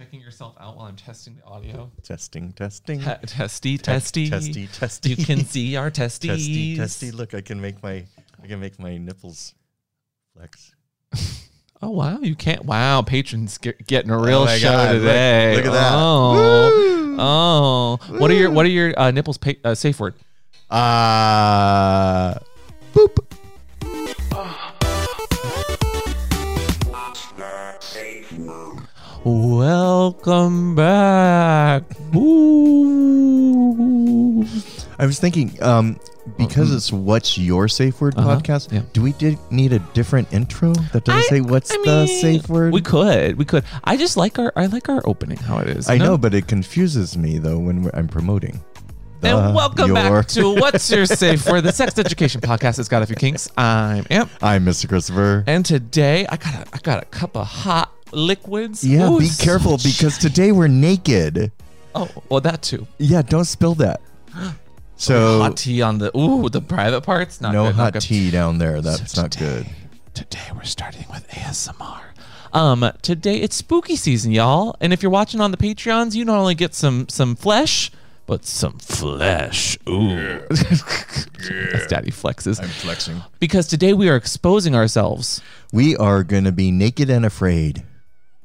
checking yourself out while I'm testing the audio. Testing, testing. Te- testy, testy, testy, testy. You can see our testes. testy, testy. Look, I can make my I can make my nipples flex. Oh wow, you can't. Wow, patrons get, getting a real my show God, today. look at that. Oh, oh. What are your What are your uh, nipples? Pa- uh, safe word. Uh Welcome back. Ooh. I was thinking, um, because it's what's your safe word Uh-huh, podcast, yeah. do we did need a different intro that doesn't I- say what's I the safe word? We could, we could. I just like our, I like our opening how it is. I you know, but it confuses me though when we're- I'm promoting. And welcome your- back to What's Your Safe Word, the sex education podcast that's got a few kinks. I'm Amp, I'm Mr. Christopher. and today I got a, I got a cup of hot liquids. Yeah, Ooh, be careful because today we're naked. oh, well that too. Yeah, don't spill that. So hot tea on the ooh the private parts. Not no good, not hot good. tea down there. That's So not good. Today we're starting with ASMR. Um, today it's spooky season, y'all. And if you're watching on the Patreons, you not only get some some flesh, but some flesh. Ooh, As Daddy flexes. I'm flexing. Because today we are exposing ourselves. We are to be naked and afraid.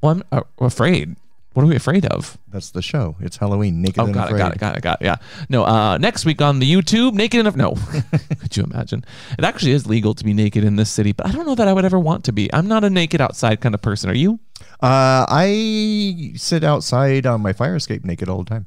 Well, I'm uh, afraid. What are we afraid of? That's the show. It's Halloween. Naked Oh, and got it, afraid. got it, got it, got it. Yeah. No, uh, next week on the YouTube, naked enough. No, could you imagine? It actually is legal to be naked in this city, but I don't know that I would ever want to be. I'm not a naked outside kind of person. Are you? Uh, I sit outside on my fire escape naked all the time.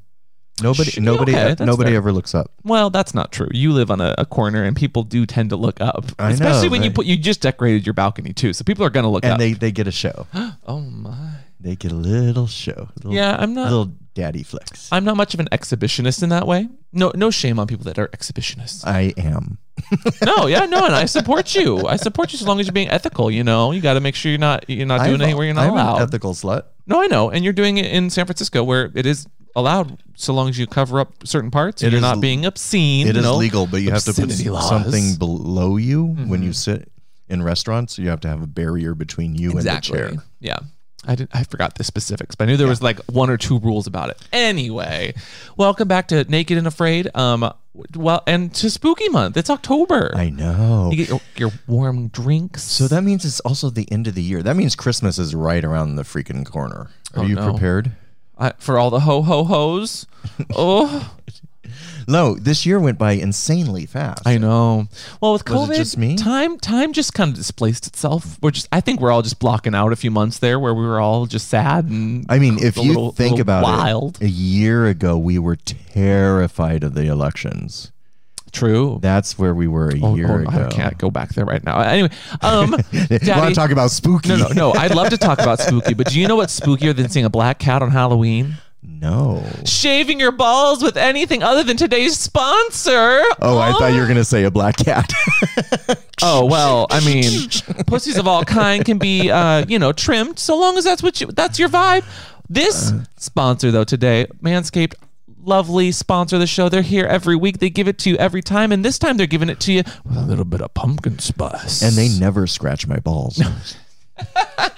Nobody, Sh- nobody, okay, that's nobody fair. ever looks up. Well, that's not true. You live on a, a corner, and people do tend to look up, I know, especially when you they- put you just decorated your balcony too. So people are gonna look And up. they, they get a show. oh my. They get a little show. Little, Yeah, I'm not. little daddy flex. I'm not much of an exhibitionist in that way. No, no shame on people that are exhibitionists. I am. no, yeah, no, and I support you. I support you so long as you're being ethical. You know, you got to make sure you're not you're not doing I'm, anything where you're not I'm allowed. an ethical slut. No, I know, and you're doing it in San Francisco where it is allowed so long as you cover up certain parts. and It you're is not l- being obscene. It is know? legal, but you have to put obscenity laws. something below you when you mm-hmm. sit in restaurants. You have to have a barrier between you and the chair. Yeah. I did I forgot the specifics, but I knew there was like one or two rules about it. Anyway, welcome back to Naked and Afraid. Um well and to Spooky Month. It's October. I know. you get your, your warm drinks. So that means it's also the end of the year. That means Christmas is right around the freaking corner. Are Oh, you no. prepared? I, for all the ho ho hos. oh, No, this year went by insanely fast. I know. Well, with Was COVID, just me? time time just kind of displaced itself. We're just, I think we're all just blocking out a few months there where we were all just sad and. I mean, if a you little- think little about wild. it, a year ago we were terrified of the elections. True. That's where we were a Oh, year oh, ago. I can't go back there right now. Anyway, um, Want to talk about spooky? no, no, no. I'd love to talk about spooky, but do you know what's spookier than seeing a black cat on Halloween? No. Shaving your balls with anything other than today's sponsor. Oh, I thought you were gonna say a black cat. Oh well, I mean, pussies of all kind can be, uh, you know, trimmed so long as that's what you that's your vibe. This sponsor though today, Manscaped, lovely sponsor of the show. They're here every week. They give it to you every time, and this time they're giving it to you with a little bit of pumpkin spice. and they never scratch my balls.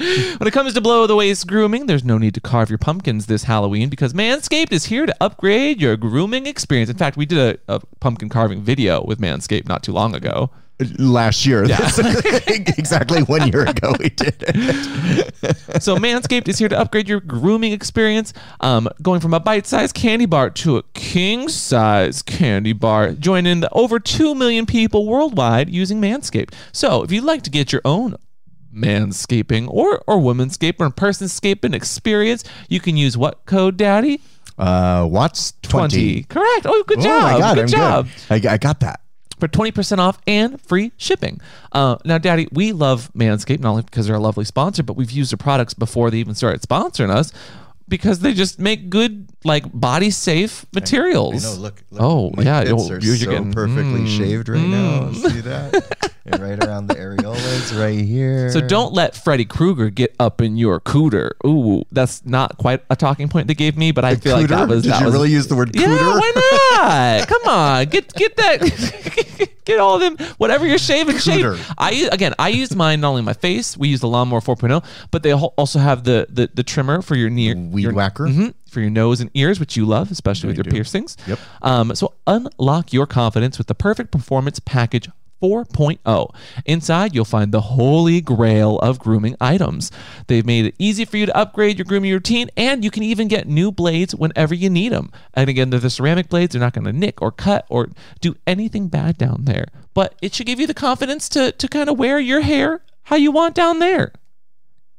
When it comes to blow the waist grooming, there's no need to carve your pumpkins this Halloween because Manscaped is here to upgrade your grooming experience. In fact, we did a, a pumpkin carving video with Manscaped not too long ago. Last year, yeah. exactly one year ago, we did it. So Manscaped is here to upgrade your grooming experience, um, going from a bite-sized candy bar to a king-size candy bar. Join in the over 2 million people worldwide using Manscaped. So if you'd like to get your own manscaping or or womanscape or person-scaping experience, you can use what code, Daddy? Uh, Watts 20. Correct. Oh, good Oh job. my God, good I'm job. good. I, I got that. for 20% off and free shipping. Uh, now, Daddy, we love Manscaped, not only because they're a lovely sponsor, but we've used their products before they even started sponsoring us because they just make good, like, body safe materials. I know. Look. look Oh, yeah, pits are you're so getting- perfectly mm, shaved right now. mm. See that? and right around the areolas, right here. So don't let Freddy Krueger get up in your cooter. Ooh, that's not quite a talking point they gave me, but I feel like that was Did that you was, really use the word Yeah, cooter? why not? Come on, get get that get all of them. Whatever you're shaving, shave. Cooter. I again, I used mine not only my face. We use the lawnmower 4.0, but they also have the the, the trimmer for your near Weed your, whacker. Mhm, for your nose and ears, which you love, especially with you your do. piercings. Yep. Um, so unlock your confidence with the perfect performance package 4.0. Inside, you'll find the holy grail of grooming items. They've made it easy for you to upgrade your grooming routine, and you can even get new blades whenever you need them. And again, they're the ceramic blades. They're not going to nick or cut or do anything bad down there. But it should give you the confidence to to kind of wear your hair how you want down there.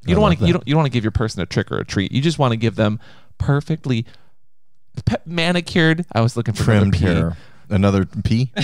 You don't want to you don't you don't want to give your person a trick or a treat. You just want to give them perfectly pe- manicured. I was looking for Trimmed hair. Another P.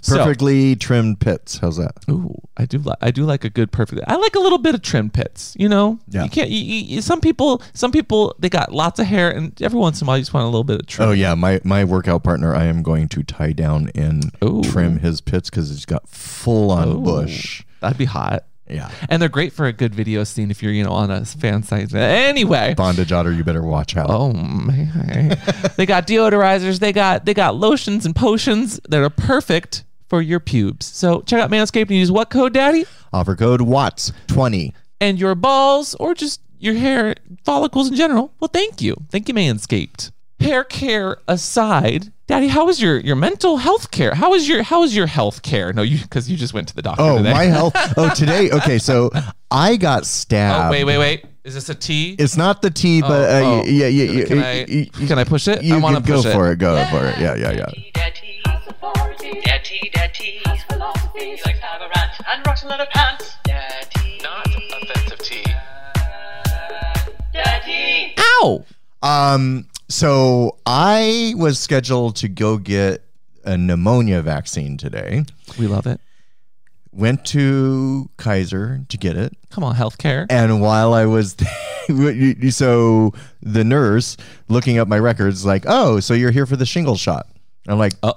So- Perfectly trimmed pits. How's that? Ooh, I do like I do like a good perfect. I like a little bit of trim pits. You know, Yeah. you can't. You, you, you- some people, some people, they got lots of hair, and every once in a while, you just want a little bit of trim. Oh yeah, my my workout partner. I am going to tie down and Ooh. trim his pits because he's got full on Ooh, bush. That'd be hot. Yeah. And they're great for a good video scene if you're, you know, on a fan site. Anyway. Bondage otter, you better watch out. Oh man. they got deodorizers, they got they got lotions and potions that are perfect for your pubes. So check out Manscaped and use what code, Daddy? Offer code Watts twenty. And your balls or just your hair follicles in general. Well, thank you. Thank you, Manscaped. Hair care aside, Daddy, how is your your mental health care? How is your how is your health care? No, you because you just went to the doctor Oh, today. my health. Oh, today. Okay, so I got stabbed. oh, wait, wait, wait. Is this a T? It's not the T, but uh, oh. yeah, yeah, yeah. Can I can I push it? You I want to go it. for it. Go for it. Yeah, yeah, yeah. Daddy, Daddy, Daddy, Daddy, philosophy. He likes to have a rant and rocks a lot of pants. Daddy, Not offensive T. Daddy. Ow! Um, so I was scheduled to go get a pneumonia vaccine today. We love it. Went to Kaiser to get it. Come on, healthcare. And while I was, so the nurse looking up my records, like, oh, so you're here for the shingle shot. I'm like, Uh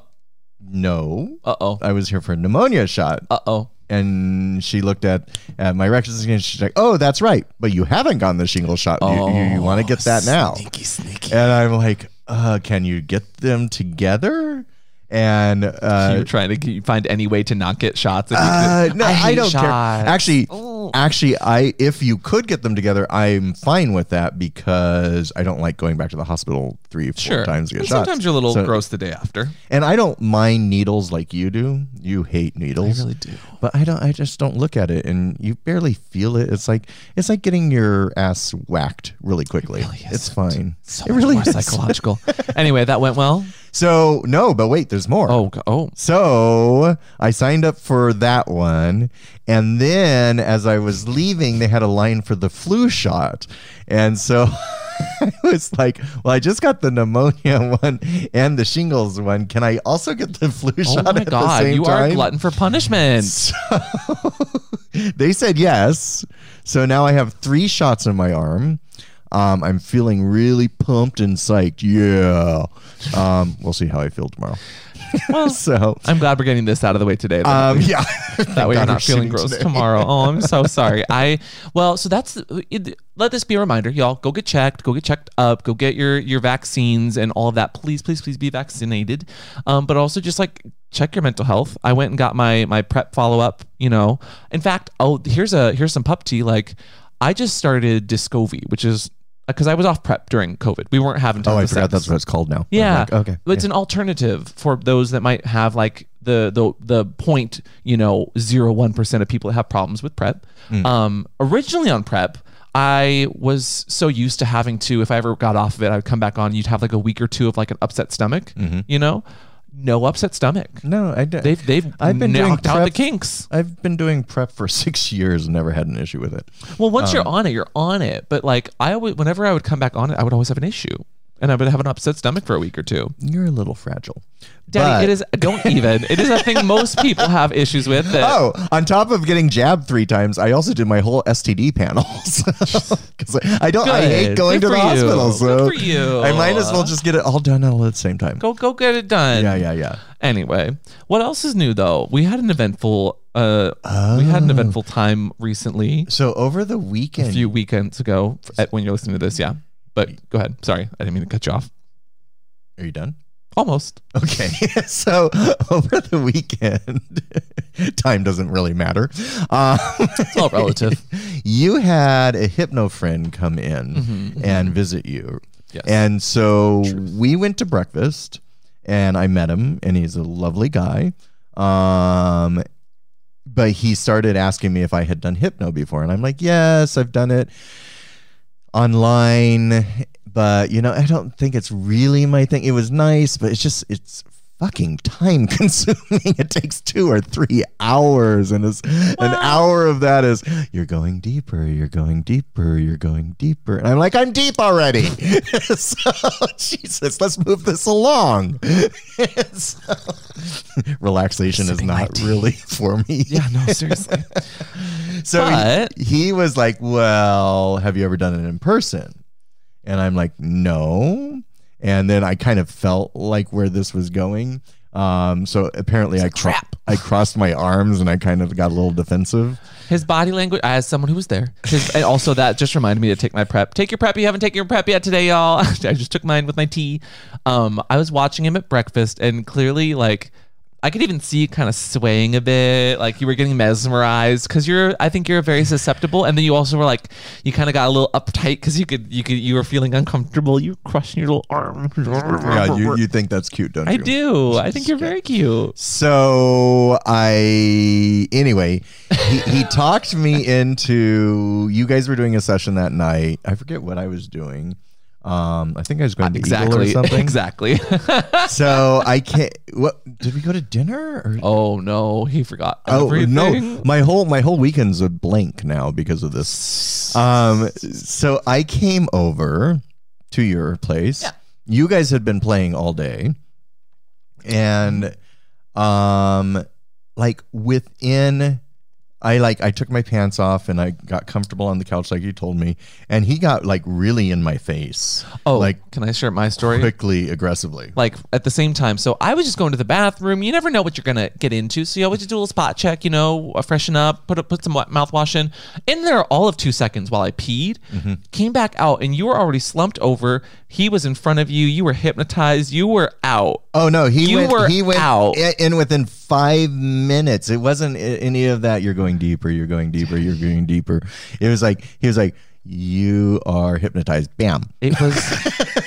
no, uh oh. I was here for a pneumonia shot. Uh oh. And she looked at, at my records and she's like, oh, that's right. But you haven't gotten the shingle shot. You- you, want to get that now. Sneaky, sneaky. And I'm like, uh, can you get them together? And uh, You're trying to find any way to not get shots. Uh, no, I, hate don't care. shots. Actually, Oh. actually, I if you could get them together, I'm fine with that because I don't like going back to the hospital three, four sure. times to get And shots. sometimes you're a little So- gross the day after. and I don't mind needles like you do. You hate needles. I really do. But I don't. I just don't look at it, and you barely feel it. It's like it's like getting your ass whacked really quickly. really it's fine. So it much really more is. psychological. anyway, that went well. So no, but wait, there's more. Oh, oh. So I signed up for that one. And then as I was leaving, they had a line for the flu shot. And so I was like, well, I just got the pneumonia one and the shingles one. Can I also get the flu Oh shot my at the God, same you are time? a glutton for punishment. So they said yes. So now I have three shots in my arm. Um, I'm feeling really pumped and psyched. Yeah. Um, we'll see how I feel tomorrow. Well, so, I'm glad we're getting this out of the way today. um, yeah. that way you're not feeling gross today. tomorrow. Oh, I'm so sorry. I well, so that's it, let this be a reminder, y'all. Go get checked. Go get checked up. Go get your your vaccines and all of that. Please, please, please be vaccinated. Um, but also just like check your mental health. I went and got my my PrEP follow up. You know, in fact, oh, here's a here's some pup tea. Like, I just started Descovy, which is because I was off PrEP during COVID. We weren't having. Oh, I forgot sex. that's what it's called now. Yeah. like, okay. It's an alternative for those that might have like the the the point, you know, zero one percent of people that have problems with PrEP. Mm. Um, originally on PrEP, I was so used to having to, if I ever got off of it, I'd come back on. You'd have like a week or two of like an upset stomach. Mm-hmm. You know, no upset stomach. no, I d- They've they've I've been doing knocked out the kinks. I've been doing PrEP for six years and never had an issue with it. Well, once you're Um, on it, you're on it. But like I always, whenever I would come back on it, I would always have an issue, and I would have an upset stomach for a week or two. You're a little fragile. Daddy, But- it is don't even. It is a thing most people have issues with. That, Oh, on top of getting jabbed three times, I also did my whole STD panels. Because I don't, I hate Good. going Good to the for you. hospital. So Good for you. I might as well just get it all done all at the same time. go go get it done. Yeah, yeah, yeah. Anyway, what else is new though? We had an eventful. Uh, we had an Oh. eventful time recently, So over the weekend, a few weekends ago. At, when you're listening to this, yeah. But go ahead. Sorry, I didn't mean to cut you off. are you done? Almost. Okay, so over the weekend, time doesn't really matter. Uh, It's all relative. you had a hypno friend come in and visit you. Mm-hmm, Yes. And so we went to breakfast and I met him and he's a lovely guy. Um but he started asking me if I had done hypno before and I'm like, "Yes, I've done it online, but you know, I don't think it's really my thing. It was nice, but it's just it's fucking time consuming. It takes two or three hours, and it's, an hour of that is you're going deeper, you're going deeper, you're going deeper, and I'm like, I'm deep already. so Jesus, let's move this along. So, relaxation is not really for me. Yeah, no, seriously. So he- he, was like, Well, have you ever done it in person? And I'm like, No. And then I kind of felt like where this was going. Um, so apparently I cro- trap. I crossed my arms and I kind of got a little defensive. His body language, as someone who was there, his, and also that just reminded me to take my PrEP. Take your PrEP. You haven't taken your PrEP yet today, y'all. I just took mine with my tea. Um, I was watching him at breakfast, and clearly, like, I could even see you kind of swaying a bit, like you were getting mesmerized because you're. I think you're very susceptible, and then you also were like, you kind of got a little uptight because you could, you could, you were feeling uncomfortable. You crushing your little arm. Yeah, you, you think that's cute, don't you? I do. I think you're very cute. So I anyway, he, he talked me into you guys were doing a session that night. I forget what I was doing. Um, I think I was going to Eagle or Exactly. something. Exactly. So I can't. What did we go to dinner? Or? oh no, he forgot. Oh everything. no, my whole my whole weekend's a blank now because of this. Um, so I came over to your place. Yeah. You guys had been playing all day, and um, like within. I like I took my pants off and I got comfortable on the couch like you told me, and he got like really in my face, Oh, like can I share my story? quickly, aggressively. Like at the same time. So I was just going to the bathroom. You never know what you're gonna get into, so you always just do a little spot check. You know, uh, freshen up, put a, put some mouthwash in. In there, all of two seconds while I peed, Mm-hmm. came back out, and you were already slumped over. He was in front of you. You were hypnotized. You were out. Oh no, he You went. were he went out. in within five minutes. It wasn't any of that. You're going deeper. You're going deeper. You're going deeper. It was like he was like, "You are hypnotized." Bam. It was,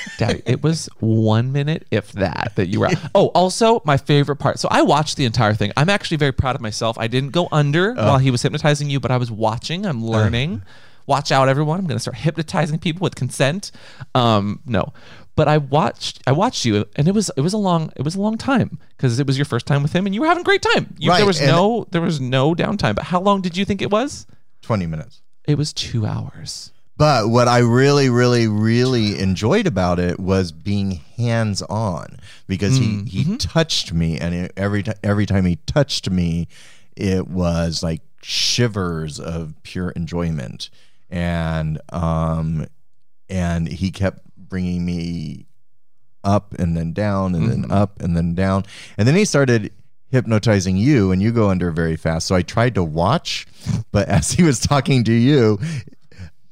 Daddy, it was one minute, if that, that you were out. Oh, also, my favorite part. So I watched the entire thing. I'm actually very proud of myself. I didn't go under while he was hypnotizing you, but I was watching. I'm learning. Watch out, everyone. I'm going to start hypnotizing people with consent. Um, no. But I watched, I watched you, and it was, it was a long, it was a long time because it was your first time with him, and you were having a great time. You, Right, There was no, there was no downtime. But how long did you think it was? Twenty minutes. It was two hours. But what I really, really, really enjoyed about it was being hands on because he he touched me, and every time every time he touched me, it was like shivers of pure enjoyment, and um, and he kept bringing me up and then down and then up and then down, and then he started hypnotizing you and you go under very fast so i tried to watch but as he was talking to you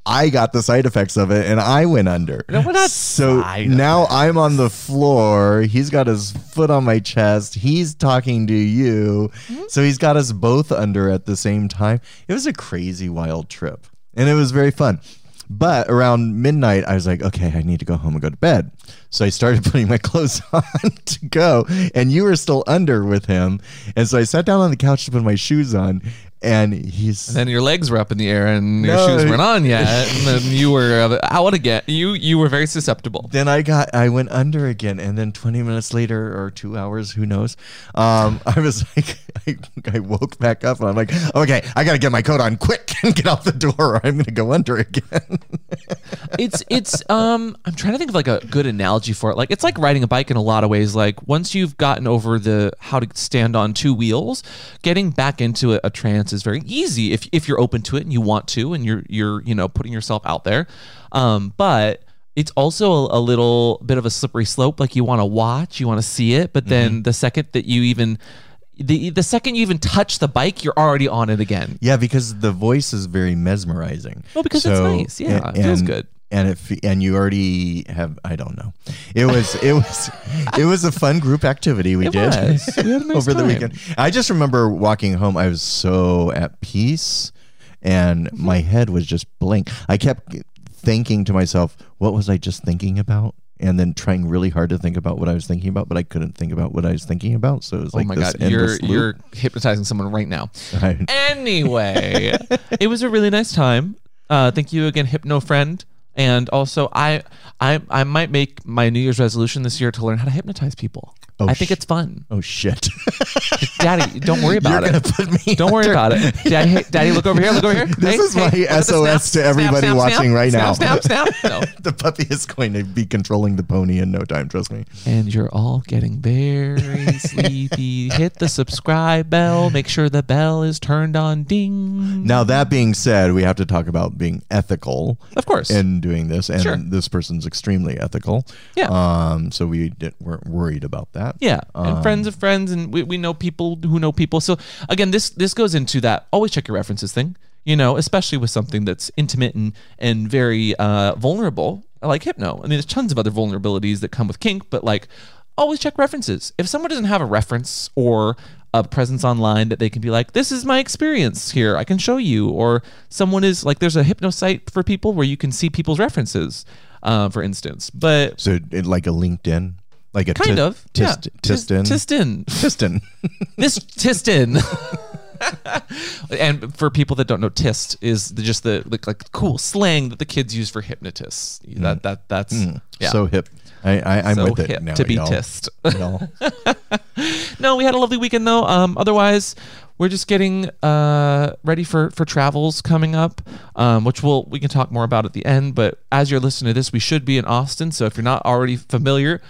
I got the side effects of it and I went under. No, we're not so now I'm on the floor. He's got his foot on my chest. He's talking to you. Mm-hmm. So he's got us both under at the same time. It was a crazy, wild trip. And it was very fun. But around midnight, I was like, okay, I need to go home and go to bed. So I started putting my clothes on to go. And you were still under with him. And so I sat down on the couch to put my shoes on. And he's. And then your legs were up in the air and your No. shoes weren't on yet, and then you were uh, out again. You you were very susceptible. then I got I went under again, and then 20 minutes later or two hours, who knows? Um, I was like, I, I woke back up, and I'm like, okay, I gotta get my coat on quick and get out the door, or I'm gonna go under again. It's it's um I'm trying to think of like a good analogy for it. Like it's like riding a bike in a lot of ways. Like once you've gotten over the how to stand on two wheels, getting back into a, a trance is very easy if if you're open to it and you want to, and you're you're you know putting yourself out there. Um, but it's also a, a little bit of a slippery slope. Like you want to watch, you want to see it, but then the second that you even the the second you even touch the bike, you're already on it again. yeah, because the voice is very mesmerizing. Oh, because it's nice. Yeah, it feels good. And it and you already have I don't know. It was it was it was a fun group activity we It did was. We had a nice over the weekend. I just remember walking home. I was so at peace, and Mm-hmm. my head was just blank. I kept thinking to myself, "What was I just thinking about?" And then trying really hard to think about what I was thinking about, but I couldn't think about what I was thinking about. So it was like, oh my god, you're loop. you're hypnotizing someone right now. Anyway, it was a really nice time. Uh, thank you again, Hypno Friend. And also, I, I, I might make my New Year's resolution this year to learn how to hypnotise people. Oh, I think sh- it's fun. oh shit! Daddy, don't worry about You're it. gonna put me. Don't worry under- about it. Daddy, hey, Daddy, look over here. Look over here. This Hey, is hey, my at SOS to everybody watching right snap, now. Snap, snap, snap. No. the puppy is going to be controlling the pony in no time. Trust me. And you're all getting very sleepy. Hit the subscribe bell. Make sure the bell is turned on. Ding. Now that being said, we have to talk about being ethical Of course. in doing this, and Sure. this person's extremely ethical. Yeah. Um. So we didn't, weren't worried about that. Yeah, and Um, friends of friends, and we, we know people who know people. So again, this this goes into that always check your references thing. You know, especially with something that's intimate and and very uh, vulnerable, like hypno. I mean, there's tons of other vulnerabilities that come with kink, but like always check references. If someone doesn't have a reference or a presence online that they can be like, this is my experience here, I can show you, or someone is like, there's a hypno site for people where you can see people's references, uh, for instance. But So like a LinkedIn, like a kind ti- of, tis- yeah. Tistin. Tistin. Tistin. This Tistin. and for people that don't know, Tist is the, just the like, like cool slang that the kids use for hypnotists. That that that's yeah. So hip. I, I I'm So with it now. to be y'all. tist. Y'all. no, we had a lovely weekend though. Um, otherwise, we're just getting uh ready for for travels coming up, um, which we'll we can talk more about at the end. But as you're listening to this, we should be in Austin. So if you're not already familiar,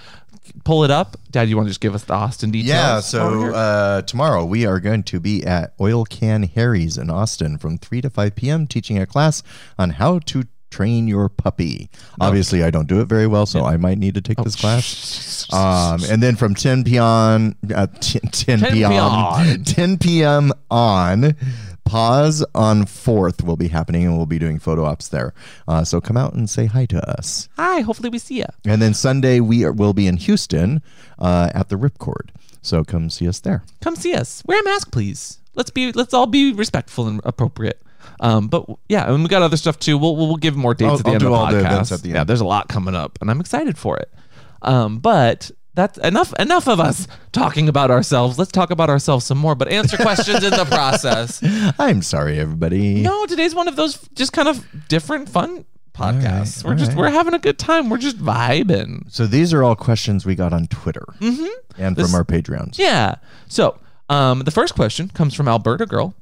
pull it up. Dad, you want to just give us the Austin details? Yeah, so uh, tomorrow we are going to be at Oil Can Harry's in Austin from 3 to 5 p.m. teaching a class on how to train your puppy. Obviously, I don't do it very well, so I might need to take this class. Um, and then from 10 p.m. Uh, 10, 10 10 p.m. p.m. 10 p.m. on. Paws on 4th will be happening and we'll be doing photo ops there. Uh, so come out and say hi to us. Hi, hopefully we see you. And then Sunday we are, will be in Houston uh, at the Ripcord. So come see us there. come see us. Wear a mask, please. Let's be let's all be respectful and appropriate. Um, but yeah, and we got other stuff too. We'll we'll give more dates I'll- at the I'll end of the the podcast. at the Yeah, there's a lot coming up, and I'm excited for it. Um, but that's enough enough of us talking about ourselves. Let's talk about ourselves some more, but answer questions in the process. I'm sorry, everybody. No, today's one of those just kind of different, fun podcasts. right, we're just right. we're having a good time. We're just vibing. So these are all questions we got on Twitter and This- from our Patreons. Yeah. So um, the first question comes from Alberta Girl.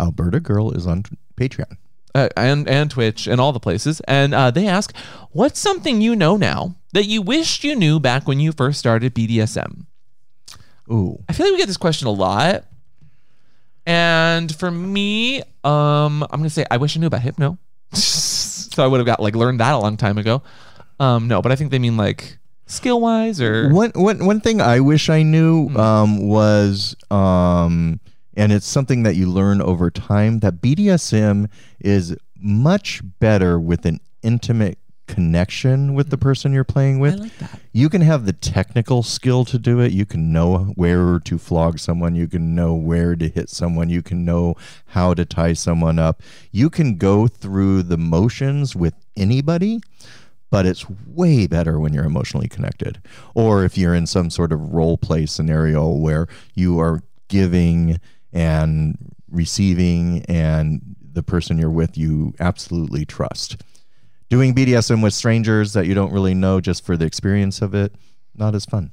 Alberta Girl is on Patreon. Uh, and and Twitch and all the places, and uh, they ask, "What's something you know now that you wished you knew back when you first started BDSM?" Ooh. I feel like we get this question a lot, and for me, um, I'm gonna say I wish I knew about hypno, so I would have got like learned that a long time ago. Um, no, but I think they mean like skill wise or One, one, one thing I wish I knew Hmm. um, was, um, and it's something that you learn over time, that BDSM is much better with an intimate connection with the person you're playing Hmm. I with. like that. you can have the technical skill to do it. You can know where to flog someone. You can know where to hit someone. You can know how to tie someone up. You can go through the motions with anybody, but it's way better when you're emotionally connected. Or if you're in some sort of role play scenario where you are giving and receiving, and the person you're with you absolutely trust doing BDSM with strangers that you don't really know just for the experience of it, not as fun.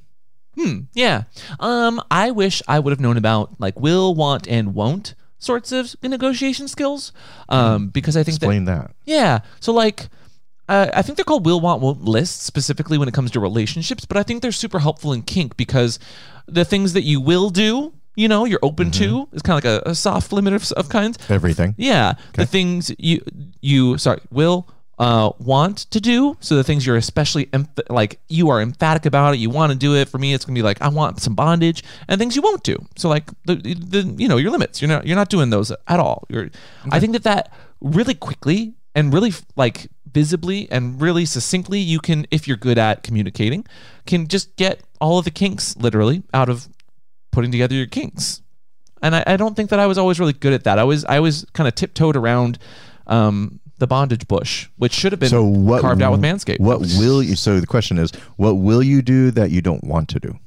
Hmm. Yeah. Um, I wish I would have known about like will, want, and won't sorts of negotiation skills. Um, because I think that Explain that. Yeah. So like uh, I think they're called will want won't lists specifically when it comes to relationships, but I think they're super helpful in kink because the things that you will do, you know, you're open to it's kind of like a, a soft limit of, of kinds. Everything. Yeah. The things you you sorry will uh, want to do. So the things you're especially emph- like you are emphatic about it. You want to do it. For me, it's gonna be like I want some bondage and things you won't do. So like the the you know your limits. You're not you're not doing those at all. You're. I think that that really quickly and really like visibly and really succinctly you can if you're good at communicating can just get all of the kinks literally out of putting together your kinks and I, I don't think that I was always really good at that. I was I was kind of tiptoed around um, the bondage bush, which should have been So what carved out with Manscaped. What will you? So the question is, what will you do that you don't want to do?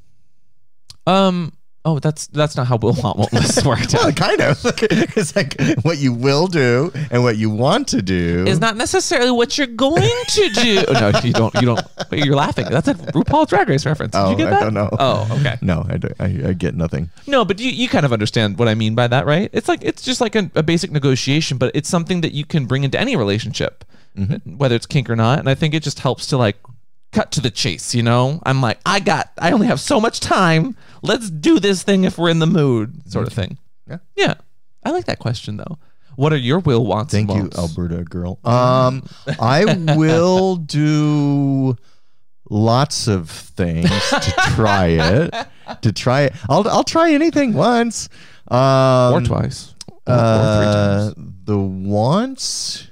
Um. Oh, that's that's not how Will Want Won't list worked Well, out. kind of. it's like what you will do and what you want to do. Is not necessarily what you're going to do. Oh, no, you don't. You don't. You're laughing. That's a RuPaul Drag Race reference. Did Oh, you get I don't know. Oh, okay. no, I, don't- I, I get nothing. No, but you, you kind of understand what I mean by that, right? It's like it's just like a, a basic negotiation, but it's something that you can bring into any relationship, mm-hmm. whether it's kink or not. And I think it just helps to like cut to the chase. You know, I'm like, I got, I only have so much time. Let's do this thing if we're in the mood, sort of thing. Yeah. yeah. I like that question though. What are your will wants? Thank you. Alberta girl. Um, I will do lots of things to try it. To try it, I'll I'll try anything once. Um, or twice, or, or three Uh, times. the wants,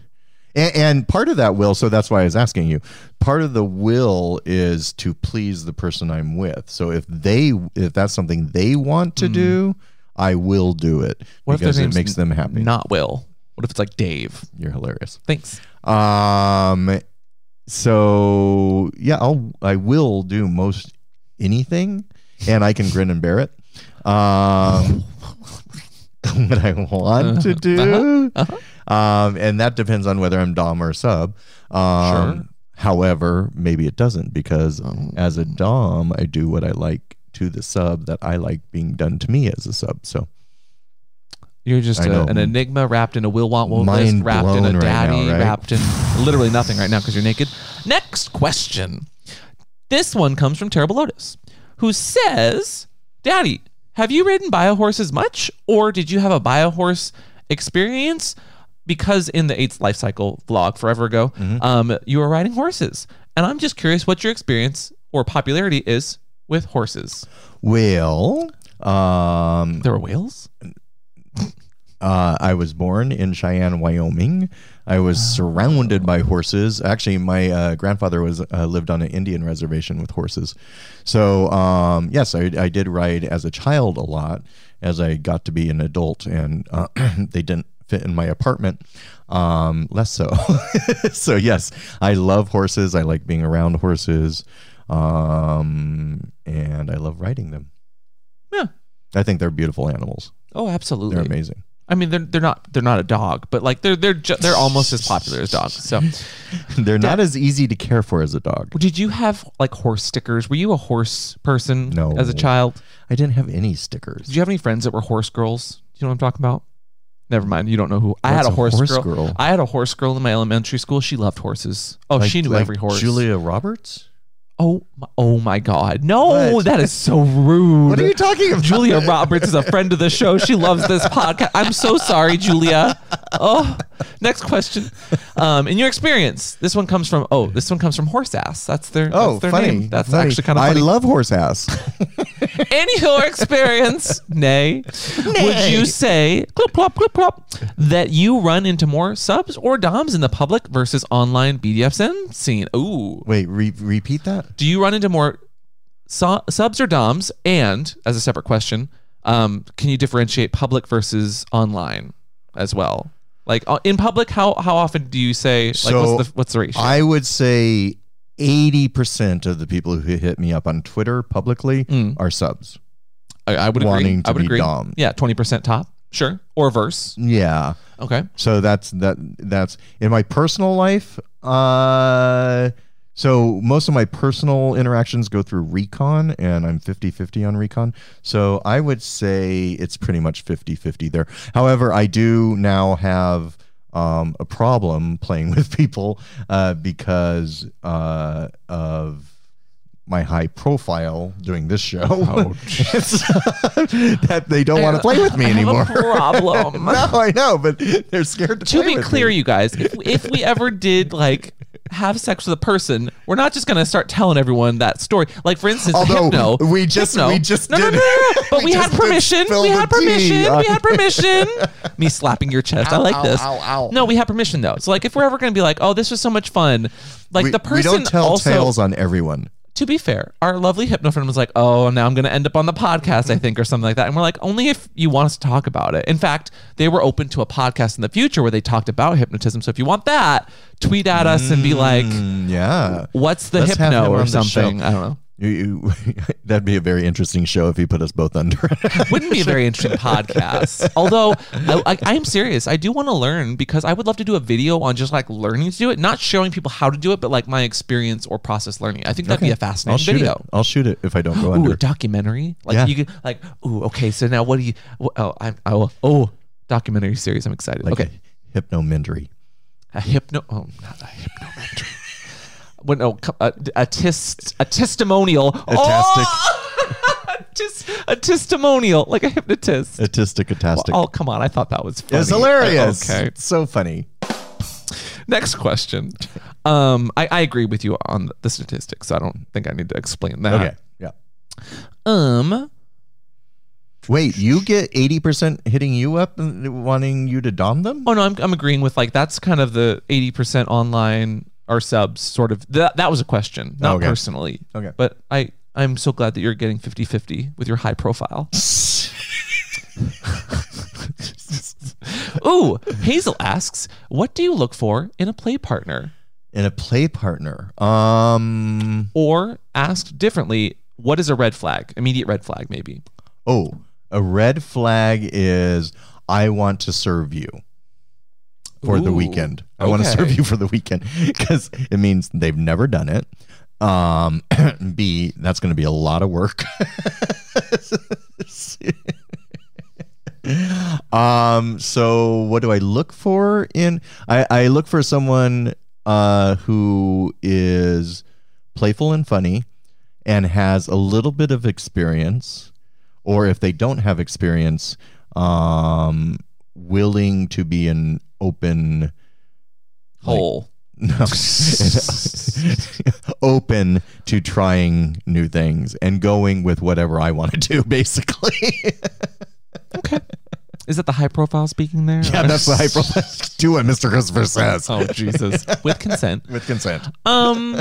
and, and part of that will. So that's why I was asking you. Part of the will is to please the person I'm with. So if they, if that's something they want to do, I will do it Mm. What if because it makes them happy. Not Will. What if it's like Dave? You're hilarious. Thanks. Um. So yeah, I'll I will do most anything, and I can grin and bear it. Um. what I want to do, um, and that depends on whether I'm dom or sub. Um, Sure. However, maybe it doesn't because as a dom, I do what I like to the sub that I like being done to me as a sub. So You're just a, an enigma wrapped in a will want won't list, wrapped in a blown right now, daddy, right? wrapped in literally nothing right now because you're naked. Next question. This one comes from Terrible Lotus, who says, Daddy, have you ridden bio horses much, or did you have a bio horse experience? Because in the Eighth Life Cycle vlog forever ago, Mm-hmm. um, you were riding horses. And I'm just curious what your experience or popularity is with horses. well, um, There were whales? Uh, I was born in Cheyenne, Wyoming. I was surrounded by horses. Actually, my uh, grandfather was uh, lived on an Indian reservation with horses. So um, yes, I, I did ride as a child a lot. As I got to be an adult, and uh, they didn't fit in my apartment, um, less so. so yes, I love horses. I like being around horses, um, and I love riding them. Yeah. I think they're beautiful animals. Oh, absolutely. They're amazing. I mean, they're they're not they're not a dog, but like they're they're ju- they're almost as popular as dogs. So, They're not as easy to care for as a dog. did you have like horse stickers? Were you a horse person? No. As a child, I didn't have any stickers. did you have any friends that were horse girls? Do you know what I'm talking about? Never mind. You don't know who. I had a a horse, girl? I had a horse girl in my elementary school. She loved horses. Oh, Like- she knew like every horse. Julia Roberts? Oh, my, oh my God! No, What? that is so rude. What are you talking about? Julia Roberts is a friend of the show. She loves this podcast. I'm so sorry, Julia. Oh, next question. Um, in your experience, this one comes from oh, this one comes from Horse Ass. That's their Oh, that's their funny. name. That's funny. actually kind of I love horse ass. in your experience, nay, would you say clip clop clip clop that you run into more subs or doms in the public versus online BDSM scene? Ooh, Wait, re- repeat that? Do you run into more su- subs or doms? And as a separate question, um, can you differentiate public versus online as well? Like uh, in public, how how often do you say like So, what's the what's the ratio? I would say 80% of the people who hit me up on Twitter publicly Mm. are subs. I, I would agree. wanting to I would be agree. dom. Yeah, twenty percent top, sure, or verse. Yeah. Okay. So that's that that's in my personal life. Uh so most of my personal interactions go through Recon and I'm 50-50 on Recon. So I would say it's pretty much 50-50 there. However, I do now have um, a problem playing with people uh, because uh, of my high profile doing this show. that they don't want to play with me I anymore. problem. no, I know, but they're scared to, to be clear, me. you guys, if if we ever did like have sex with a person, we're not just gonna start telling everyone that story. Like for instance, Although hypno. we just- hypno. we just no, no, did- no, no, no. But we we, had permission. We had permission. We had permission. Me slapping your chest. I like ow, this. ow, ow. No, we had permission though. So like, if we're ever gonna be like, oh, this was so much fun, like we, the person we don't tell also tales on everyone. To be fair, our lovely hypno friend was like, "Oh, now I'm going to end up on the podcast, I think, or something like that." And we're like, "Only if you want us to talk about it." In fact, they were open to a podcast in the future where they talked about hypnotism. So if you want that, tweet at us and be like, Mm, yeah. "What's the Let's hypno?" or on the show. something. I don't know. You, you, that'd be a very interesting show if you put us both under. Wouldn't be a very interesting podcast. Although I, I, I'm serious, I do want to learn because I would love to do a video on just like learning to do it, not showing people how to do it, but like my experience or process learning. I think that'd be a I'll fascinating shoot video. it. I'll shoot it if I don't go Ooh, under. a documentary. Like Yeah. you could like, ooh, okay. So now what do you? Oh, I, I will. Oh, documentary series. I'm excited. like okay, hypnomentary. a hypno. Oh, not a hypnometry. What? No, a, a tis, a testimonial. Oh! a, tis, a testimonial, like a hypnotist. Autistic, autastic. Oh, come on! I thought that was funny. it's hilarious. Okay. It's so funny. Next question. Um, I, I agree with you on the statistics. I don't think I need to explain that. Okay. Yeah. Um. Wait, you get 80% hitting you up and wanting you to dom them? Oh no, I'm I'm agreeing with like that's kind of the eighty percent online or subs sort of that that was a question, not Okay. personally. Okay. But I I'm so glad that you're getting 50-50 with your high profile. Ooh, Hazel asks, what do you look for in a play partner? In a play partner. Um Or asked differently, what is a red flag? Immediate red flag, maybe. oh, a red flag is I want to serve you for the weekend. I want to serve you for the weekend cuz it means they've never done it. Um B that's going to be a lot of work. um so what do I look for in I I look for someone uh who is playful and funny and has a little bit of experience or if they don't have experience um willing to be an open Hole. no open to trying new things and going with whatever I want to do basically okay. Is that the high profile speaking there? yeah that's the high profile. do what Mr. Christopher says Oh Jesus. With consent. with consent Um,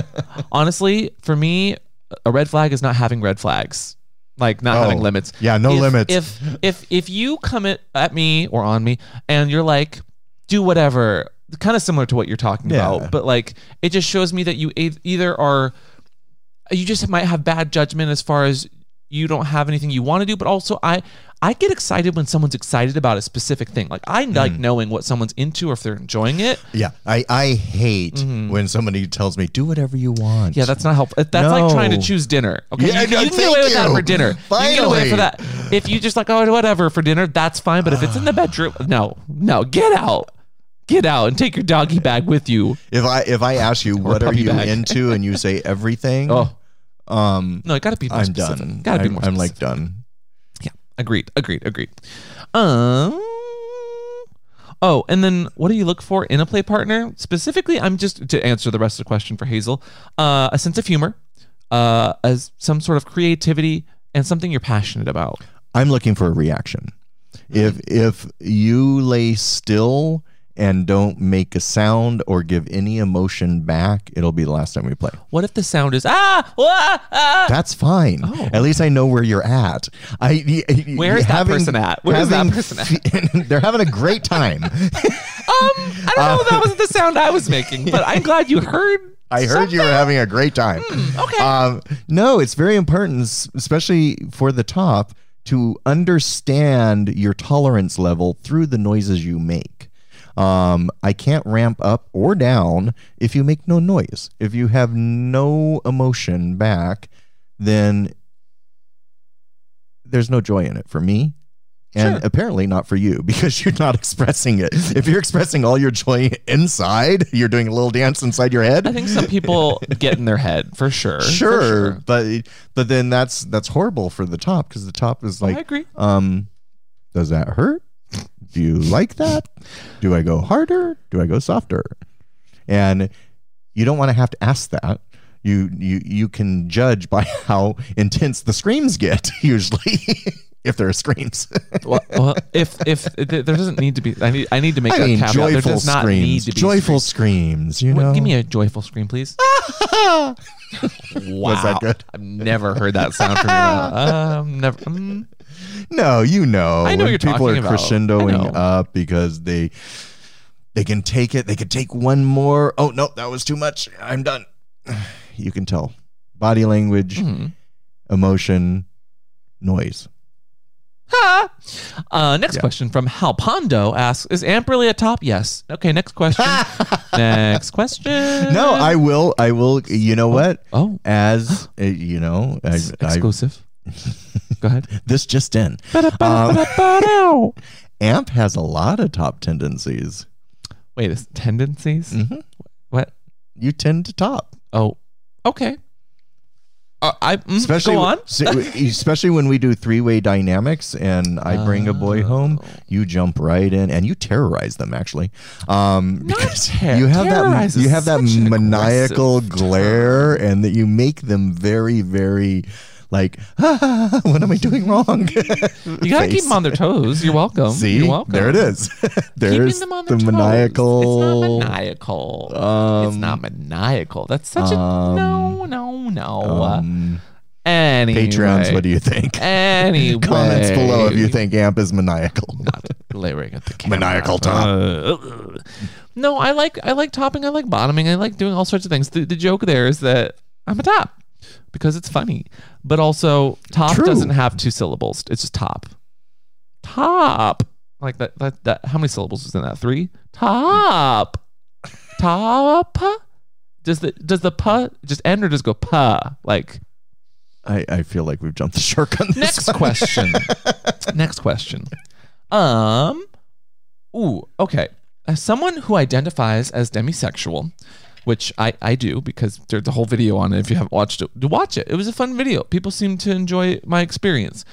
honestly, for me, a red flag is not having red flags, like not Oh, having limits. yeah, no If- limits. If if if you come at, at me or on me and you're like, do whatever, kind of similar to what you're talking Yeah. about, but like it just shows me that you either are, you just might have bad judgment as far as you don't have anything you want to do, but also I. I get excited when someone's excited about a specific thing. Like I like Mm. knowing what someone's into or if they're enjoying it. yeah I I hate when somebody tells me do whatever you want. Yeah, that's not helpful. That's like trying to choose dinner. Okay, Yeah, you, no, you can get away with that for dinner. Finally. You can get away for that. If you just like, oh, whatever for dinner, that's fine. But if it's in the bedroom, no, no, get out, get out, and take your doggy bag with you. if I if I ask you what are you bag. into and you say everything Oh um no, it got to be more I'm specific. done Got to be I'm, more. I'm like done yeah, agreed, agreed, agreed. Um. Oh, and then what do you look for in a play partner? Specifically, I'm just to answer the rest of the question for Hazel. Uh, a sense of humor, uh, as some sort of creativity, and something you're passionate about. I'm looking for a reaction. If if you lay still and don't make a sound or give any emotion back, it'll be the last time we play. What if the sound is ah, ah, ah? That's fine. Oh. At least I know where you're at. I Where is that person at? Where is that person at? they're having a great time. Um, I don't know if that wasn't the sound I was making, but I'm glad you heard. I heard you were having a great time. okay. Um, no, it's very important, especially for the top, to understand your tolerance level through the noises you make. Um, I can't ramp up or down if you make no noise. If you have no emotion back, then there's no joy in it for me. And Sure. apparently not for you because you're not expressing it. If you're expressing all your joy inside, you're doing a little dance inside your head. I think some people get in their head for sure. for sure, but but then that's that's horrible for the top because the top is like I agree. um does that hurt do you like that do i go harder do i go softer and you don't want to have to ask that. You you you can judge by how intense the screams get usually, if there are screams. well, well, if if there doesn't need to be, I need I need to make I that mean, caveat. There joyful does not need screams. to be Joyful screams. screams. You know. Give me a joyful scream, please. wow, Was that good? I've never heard that sound from you. Um, never. mm. No, you know. I know when you're people talking are about. crescendoing up because they they can take it. They could take one more. Oh no, that was too much. I'm done. You can tell. Body language, Mhm. emotion, noise. Ha! Uh, next Yeah. question from Hal Pondo asks: Is Amp really a top? Yes. Okay. Next question. next question. No, I will. I will. You know what? Oh, As uh, you know, I, it's I, exclusive. Go ahead. this just in. Ba-da-ba-da-ba-da-ba-dow. Amp has a lot of top tendencies. Wait, it's tendencies. Mhm. What? You tend to top. Oh, okay. Uh, I mm, especially go on. especially when we do three-way dynamics and I bring a boy home, Oh. you jump right in and you terrorize them actually. Um Not because ter- you have that you have that maniacal glare and that you make them very very like ah, what am I doing wrong? You gotta keep them on their toes. You're welcome. See, You're welcome. there it is. There's Keeping them on the toes. maniacal. It's not maniacal. it's Um, not maniacal. That's such a um, no, no, no. Um, anyway, Patreons, what do you think? Anyway, Comments below if you think Amp is maniacal. not glaring at the camera. Maniacal top. Uh, no, I like I like topping. I like bottoming. I like doing all sorts of things. The, the joke there is that I'm a top because it's funny, but also top True. doesn't have two syllables. It's just top. Top. Like that. That. That. How many syllables is in that? Three. Top. Top. Does the does the pa just end or it go pa like I, I feel like we've jumped the shark on this. Next one. question. Next question. Um. Ooh. Okay. As someone who identifies as demisexual, which I I do because there's a whole video on it. If you haven't watched it, watch it. It was a fun video. People seem to enjoy my experience.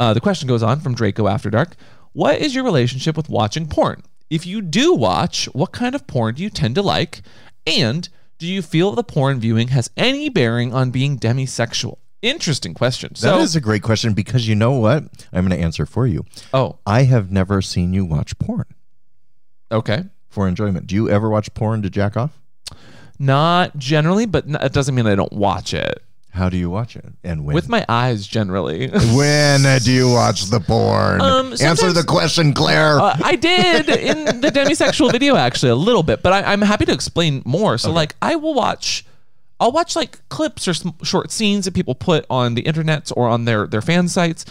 Uh, the question goes on from Draco After Dark. What is your relationship with watching porn? If you do watch, what kind of porn do you tend to like? And do you feel the porn viewing has any bearing on being demisexual? Interesting question. That So, is a great question because you know what? I'm going to answer for you. oh, I have never seen you watch porn okay. for enjoyment. Do you ever watch porn to jack off? Not generally, but n- it doesn't mean I don't watch it. How do you watch it and when? With my eyes, generally. when do you watch the porn? Um, Answer sometimes- the question, Claire. Uh, I did in the demisexual video actually a little bit, but I, I'm happy to explain more. So like I will watch, I'll watch like clips or some short scenes that people put on the internet or on their their fan sites,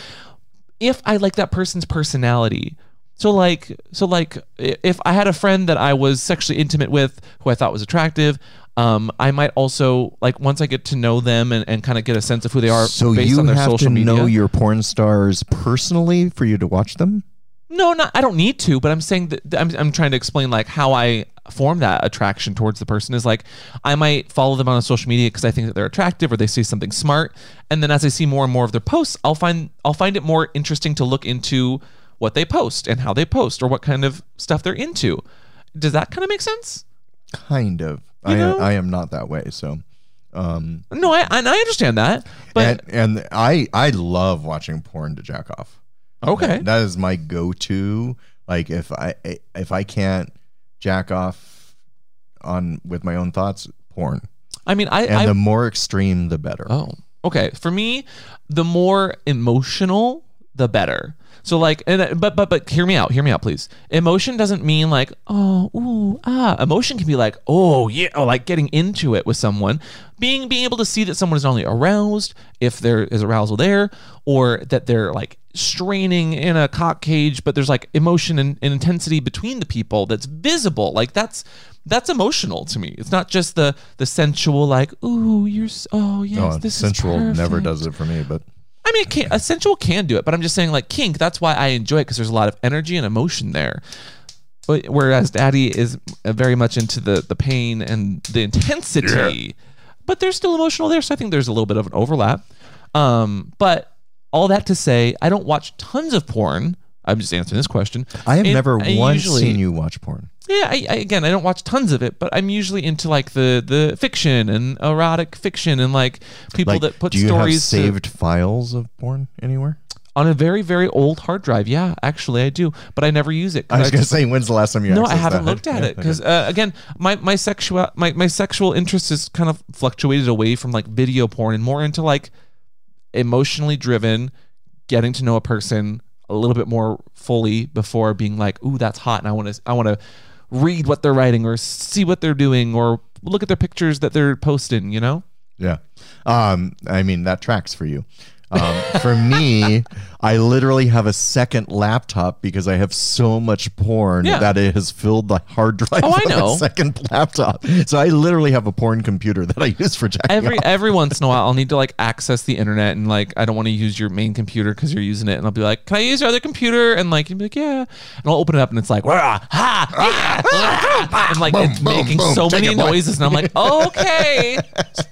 if I like that person's personality. So like so like if I had a friend that I was sexually intimate with who I thought was attractive. Um, I might also like once I get to know them and, and kind of get a sense of who they are so based you on their have social to media. know your porn stars personally for you to watch them? No, not I don't need to, but I'm saying that I'm I'm trying to explain like how I form that attraction towards the person is like I might follow them on social media because I think that they're attractive or they say something smart, and then as I see more and more of their posts, I'll find I'll find it more interesting to look into what they post and how they post or what kind of stuff they're into. Does that kind of make sense? Kind of. I, know? I am not that way. So, um, No, I and I understand that, but and, and I I love watching porn to jack off. okay, That- that is my go-to. Like if I if I can't jack off on with my own thoughts, porn. I mean I And I the more extreme, the better. Oh, okay. For me, the more emotional, the better. So like, and but but but hear me out. Hear me out, please. Emotion doesn't mean like oh ooh ah. Emotion can be like oh yeah, oh, like getting into it with someone, being being able to see that someone is not only aroused if there is arousal there, or that they're like straining in a cock cage, but there's like emotion and, and intensity between the people that's visible. Like that's that's emotional to me. It's not just the the sensual like ooh you're oh yes Oh, this sensual is never does it for me, but I mean, can, a sensual can do it, but I'm just saying, like kink. That's why I enjoy it because there's a lot of energy and emotion there. But whereas Daddy is uh, very much into the the pain and the intensity, but there's still emotional there. So I think there's a little bit of an overlap. Um, but all that to say, I don't watch tons of porn. I'm just answering this question. I have And never I once usually- seen you watch porn. Yeah, I, I, again, I don't watch tons of it, but I'm usually into like the the fiction and erotic fiction and like people Like, that put do you stories have to- saved files of porn anywhere? on a very very old hard drive. Yeah, actually, I do, but I never use it. I was I gonna just- say, when's the last time you? no, I haven't that? looked at Yeah, it because uh, again, my my sexual my, my sexual interest is kind of fluctuated away from like video porn and more into like emotionally driven, getting to know a person a little bit more fully before being like, ooh, that's hot, and I want to I want to read what they're writing or see what they're doing or look at their pictures that they're posting. You know. Yeah. Um, I mean, that tracks for you. Um, for me, I literally have a second laptop because I have so much porn Yeah. that it has filled the hard drive Oh, I of know. second laptop. So I literally have a porn computer that I use for jacking every off. every once in a while I'll need to like access the internet and like I don't want to use your main computer because you're using it and I'll be like, can I use your other computer? And like you'll be like, yeah, and I'll open it up and it's like, "Wah, ha, yeah, ah," and like Boom, it's boom, making boom, so many noises and I'm like, okay,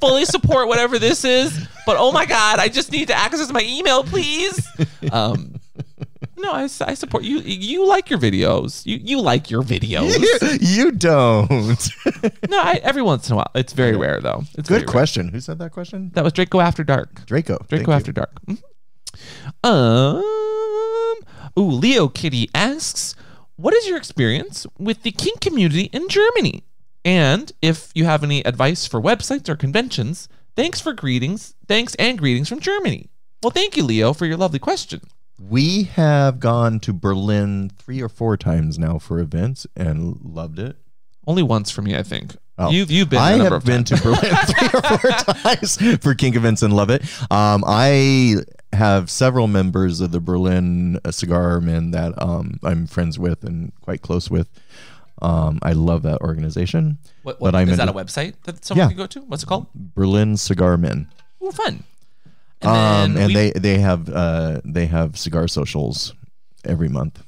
fully support whatever this is, but oh my god, I just need to access my email, please. Um, no, I, I support you. You like your videos. You you like your videos. you don't. no, I, every once in a while. It's very rare though. It's Good rare. question. Who said that question? That was Draco After Dark. Draco. Draco Thank you. After Dark. Mhm. Um, ooh, Leo Kitty asks, "What is your experience with the kink community in Germany? And if you have any advice for websites or conventions, thanks for greetings. Thanks and greetings from Germany." Well, thank you, Leo, for your lovely question. We have gone to Berlin three or four times now for events and loved it. Only once for me, I think. Oh. You've you've been. I have been to Berlin three or four times for kink events and love it. Um, I have several members of the Berlin uh, Cigar Men that um, I'm friends with and quite close with. Um, I love that organization. What, but I'm is that a website that someone Yeah. can go to? What's it called? Berlin Cigar Men. Oh, fun. And Um, and we- they they have uh, they have cigar socials every month.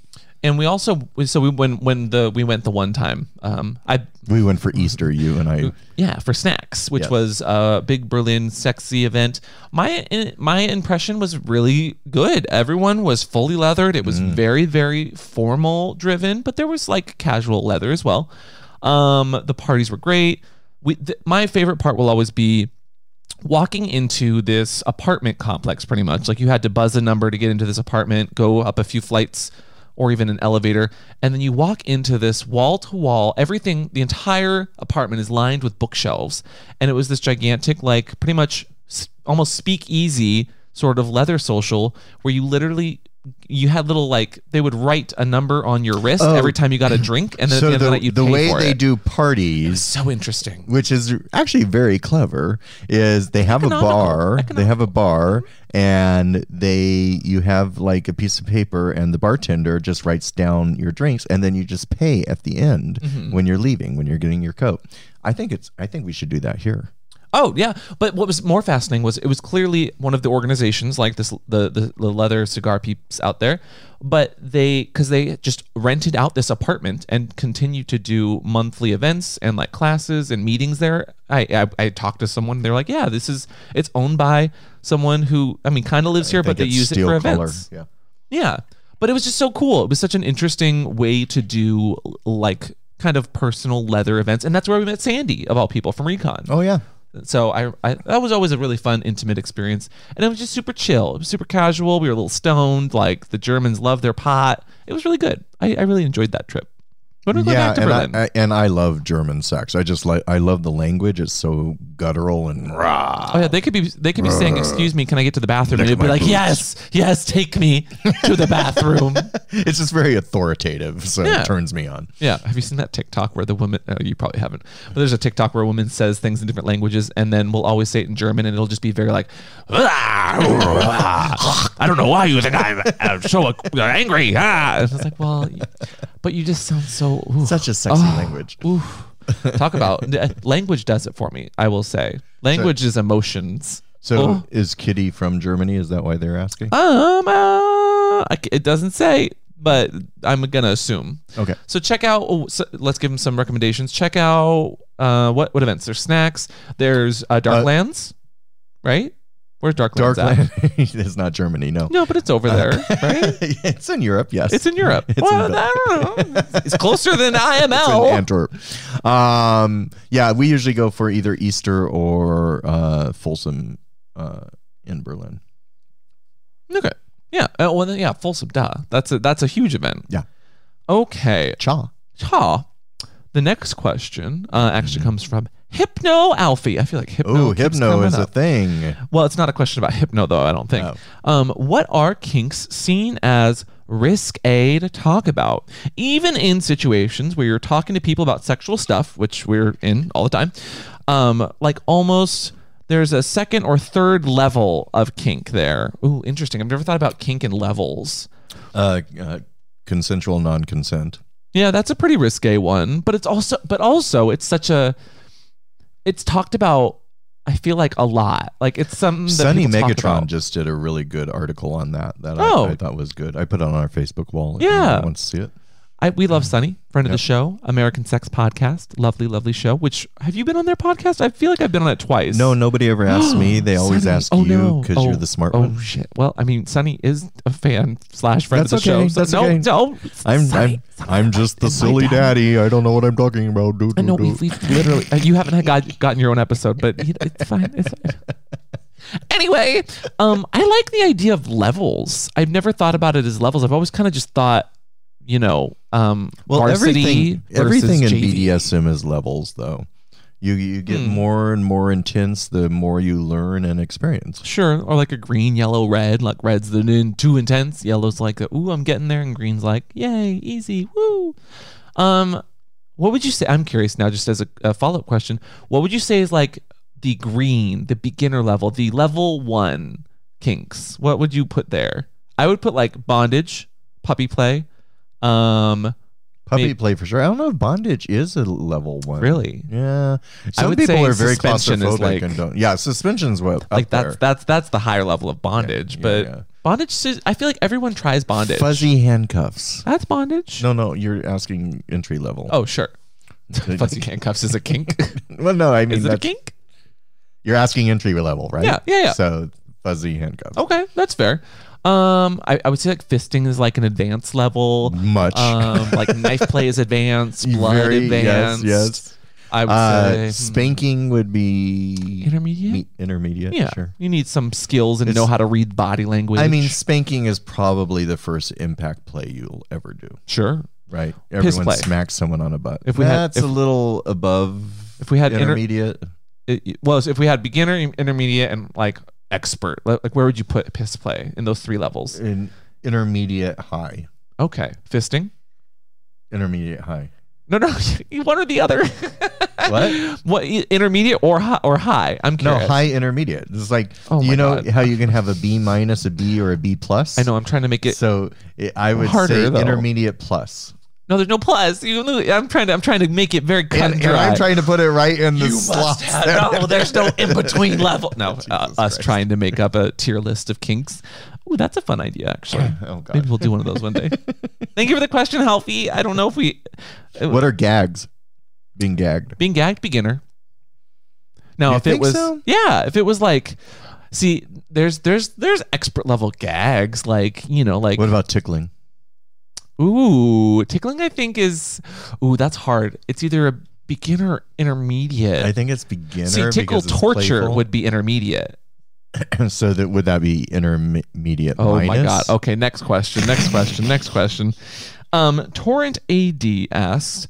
and we also so we when when the we went the one time um i We went for Easter, you and I. yeah for Snax which Yes. was a big berlin sexy event my my impression was really good everyone was fully leathered it Mm. was very very formal driven but there was like casual leather as well um the parties were great we th- my favorite part will always be walking into this apartment complex pretty much. Like you had to buzz a number to get into this apartment go up a few flights or even an elevator and then you walk into this wall to wall everything the entire apartment is lined with bookshelves and it was this gigantic like pretty much almost speakeasy sort of leather social where you literally you had little like they would write a number on your wrist Oh. every time you got a drink and then so at the end of the the, night the way they it. do parties so interesting which is actually very clever is they have a Economical. bar they have a bar and they you have like a piece of paper and the bartender just writes down your drinks and then you just pay at the end Mm-hmm. when you're leaving when you're getting your coat i think it's i think we should do that here Oh yeah, but what was more fascinating was it was clearly one of the organizations like this the the, the leather cigar peeps out there, but they because they just rented out this apartment and continued to do monthly events and like classes and meetings there. I I, I talked to someone. They're like, yeah, this is it's owned by someone who I mean kind of lives here, but they use it for color. events. yeah Yeah. But it was just so cool. It was such an interesting way to do like kind of personal leather events. And that's where we met Sandy, of all people, from Recon. oh yeah So I, I that was always a really fun, intimate experience. And it was just super chill. It was super casual. We were a little stoned. Like the Germans love their pot. It was really good. I, I really enjoyed that trip. When do we go yeah back to and Berlin? I, I, and I love german sex i just like i love the language it's so guttural and rah. Oh yeah, they could be they could be saying, "Excuse me, can I get to the bathroom?" And it'd be like, boots. "Yes, yes, take me to the bathroom." it's just very authoritative so Yeah. it turns me on Yeah. Have you seen that TikTok where the woman, oh, you probably haven't, but there's a TikTok where a woman says things in different languages and then we'll always say it in German and it'll just be very like, I don't know why you think I'm uh, so uh, angry. Ah. And it's like, well, but you just sound so. Such a sexy Oh. language Oof. Talk about language does it for me. I will say language is emotions. so Oh. is kitty from germany is that why they're asking Um, uh, it doesn't say, but I'm gonna assume. okay So check out. Oh, so let's give them some recommendations. Check out uh, what what events? There's Snax. There's uh, Darklands, right? Where's Darklands at? Darkland is not Germany, no. No, but it's over there, right? it's in Europe, yes. It's in Europe. It's well, in I don't know. It's closer than It's in IML. Antwerp. Um, yeah, we usually go for either Easter or uh, Folsom uh, in Berlin. Okay. Yeah. Uh, well, then, yeah. Folsom. Duh. That's a that's a huge event. Yeah. Okay. Cha. Ha. The next question uh, actually comes from Hypno Alfie. I feel like Hypno. Oh, hypno is a thing. Well, it's not a question about hypno though. I don't think. Um, what are kinks seen as risk A to talk about, even in situations where you're talking to people about sexual stuff, which we're in all the time? Um, like almost there's a second or third level of kink there. Ooh, interesting. I've never thought about kink in levels. Uh, uh, consensual non-consent. Yeah, that's a pretty risque one, but it's also but also it's such a it's talked about I feel like a lot. Like it's something that Sunny Megatron just did a really good article on that that Oh. I, I thought was good. I put it on our Facebook wall. If Yeah. wants to see it. I, we love Sunny, friend of the show, American Sex Podcast, lovely, lovely show. Which have you been on their podcast? I feel like I've been on it twice. No, nobody ever asks me. They always Sunny. ask Oh, you no. because Oh, you're the smart oh, one. shit. Well, I mean, Sunny is a fan slash friend That's of the okay. show. So That's no, okay. no, I'm Sunny, I'm I'm just the silly daddy. I don't know what I'm talking about. Do, I know do, we've, we've literally uh, you haven't had got, gotten your own episode, but it's fine. It's fine. Anyway, um, I like the idea of levels. I've never thought about it as levels. I've always kind of just thought, you know, um, Well, varsity everything everything in JV. BDSM is levels, though. You you get Hmm. more and more intense the more you learn and experience. Sure, or like a green, yellow, red. Like red's the in too intense. Yellow's like, ooh, I'm getting there, and green's like, yay, easy, woo. Um, what would you say? I'm curious now, just as a, a follow up question. What would you say is like the green, the beginner level, the level one kinks? What would you put there? I would put like bondage, puppy play. Um, Puppy Maybe- play for sure. I don't know if bondage is a level one. really, Yeah. Some would people say are very claustrophobic like- and don't. Yeah, suspension's what like that's there. that's that's the higher level of bondage. yeah, but yeah. bondage, I feel like everyone tries bondage. fuzzy handcuffs. That's bondage. No, no, you're asking entry level. Oh, sure. Fuzzy handcuffs is a kink. well, no, I mean is it a kink? you're asking entry level, right? Yeah, yeah, yeah. So fuzzy handcuffs. Okay, that's fair. Um, I, I would say like fisting is like an advanced level. Much. Um, like knife play is advanced, blood Very- advanced. Yes, yes. I would Uh, say hmm, spanking would be intermediate. me- intermediate. yeah, sure. you need some skills and know how to read body language. I mean, spanking is probably the first impact play you'll ever do, sure. right? Everyone play. smacks someone on a butt. If we had- That's if- a little above If we had inter- intermediate. it, well, if we had beginner, intermediate, and like expert, like where would you put piss play in those three levels? in intermediate high. Okay, fisting. Intermediate high. No, no, one or the other. What? What intermediate or high or high? I'm No, high intermediate. It's like Oh you know God. how you can have a B minus, a B, or a B plus. I know. I'm trying to make it. So it, I would Harder, say though. intermediate plus. No, there's no plus. You, I'm trying to. I'm trying to make it very cut And, and and dry. I'm trying to put it right in the You slots. have. No, there's no in between level. No, uh, Jesus us Christ. trying to make up a tier list of kinks. Ooh, that's a fun idea, actually. Oh, God. Maybe we'll do one of those one day. Thank you for the question, Halfie. I don't know if we What are gags? Being gagged. being gagged beginner. Now, You if it was, so? yeah, if it was like, see, there's there's there's expert level gags, like you know, like What about tickling? Ooh, tickling. I think is ooh, that's hard. It's either a beginner intermediate. I think it's beginner. see, tickle torture playful. would be intermediate. so that would that be intermediate? Oh minus? my god. Okay, next question. Next question. Next question. Um, Torrent AD asked,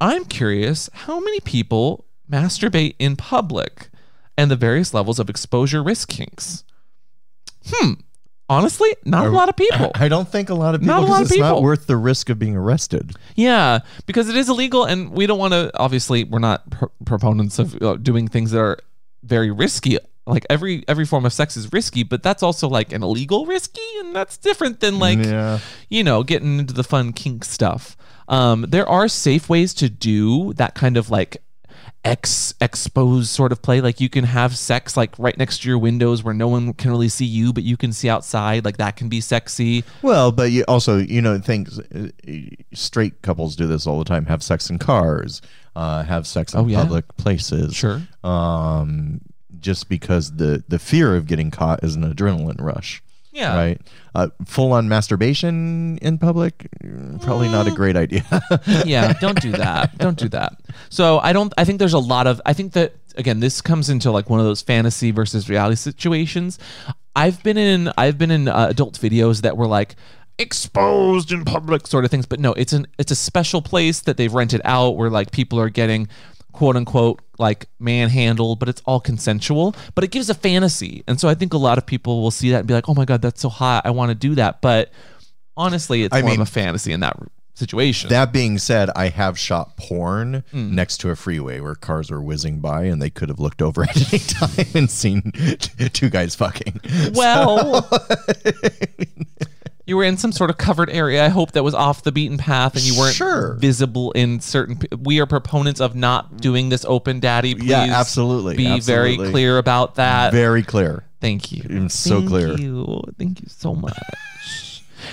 "I'm curious, how many people masturbate in public, and the various levels of exposure risk kinks?" Hmm. Honestly, not a lot of people. I don't think a lot of people. Not a lot of it's not worth the risk of being arrested. Yeah, because it is illegal, and we don't want to. Obviously, we're not pr- proponents of uh, doing things that are very risky. Like every every form of sex is risky, but that's also like an illegal risky, and that's different than like yeah. you know getting into the fun kink stuff. Um, there are safe ways to do that kind of like ex exposed sort of play. Like you can have sex like right next to your windows where no one can really see you, but you can see outside. Like that can be sexy. Well, but you also, you know, things. uh, Straight couples do this all the time. Have sex in cars. Uh, have sex in Oh, yeah? public places. Sure. Um, just because the the fear of getting caught is an adrenaline rush. Yeah. Right. Uh, full on masturbation in public, mm, probably not a great idea. yeah, don't do that. Don't do that. So I don't. I think there's a lot of. I think that again, this comes into like one of those fantasy versus reality situations. I've been in. I've been in uh, adult videos that were like exposed in public sort of things but no it's an it's a special place that they've rented out where like people are getting quote unquote like manhandled but it's all consensual. But it gives a fantasy. And so i think a lot of people will see that and be like oh my god that's so hot. I want to do that. But honestly it's I more mean- of a fantasy in that situation. That being said, I have shot porn Hmm. next to a freeway where cars were whizzing by, and they could have looked over at any time and seen two guys fucking. Well, you were in some sort of covered area. I hope that was off the beaten path and you weren't Sure. visible in certain. p- We are proponents of not doing this open, Daddy. Please Yeah, absolutely, Be very absolutely. clear about that. Very clear. Thank you. I'm so Thank clear. You. Thank you so much.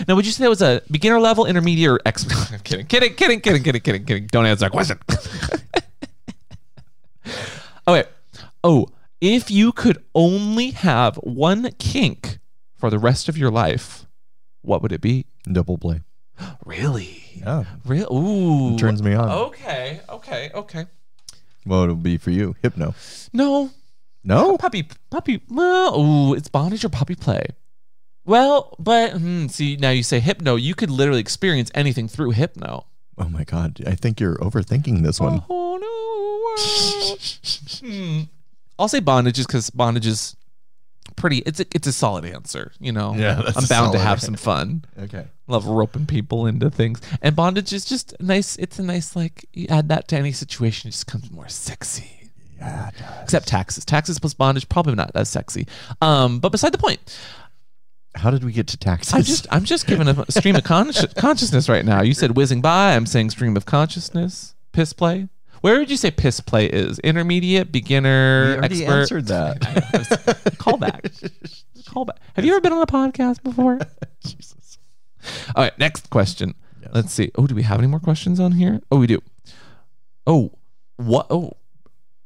now, would you say that was a beginner level, intermediate, or expert? I'm kidding, kidding, kidding, kidding, kidding, kidding, kidding. Don't answer that question. okay. Oh, if you could only have one kink for the rest of your life, what would it be? Double play. Really? Yeah. Real? Ooh. Turns me on. Okay. Okay. Okay. What would it be for you? Hypno. No, No? puppy puppy well ooh it's bondage or puppy play well but hmm, see now you say hypno you could literally experience anything through hypno Oh my god. I think you're overthinking this one. oh no. Hmm. i'll say bondage just because bondage is pretty it's a, it's a solid answer you know Yeah, that's i'm bound to have some fun Okay. love roping people into things and bondage is just nice it's a nice like you add that to any situation it just comes more sexy Yeah. except taxes taxes plus bondage probably not as sexy um but beside the point How did we get to taxes? I'm just I'm just giving a stream of consci- consciousness right now. You said whizzing by. I'm saying stream of consciousness. Piss play. Where would you say piss play is? Intermediate, beginner, expert. answered that. Call back. Call back. Have you ever been on a podcast before? Jesus. All right, next question. Yes. Let's see. Oh, do we have any more questions on here? Oh, we do. Oh, what? Oh,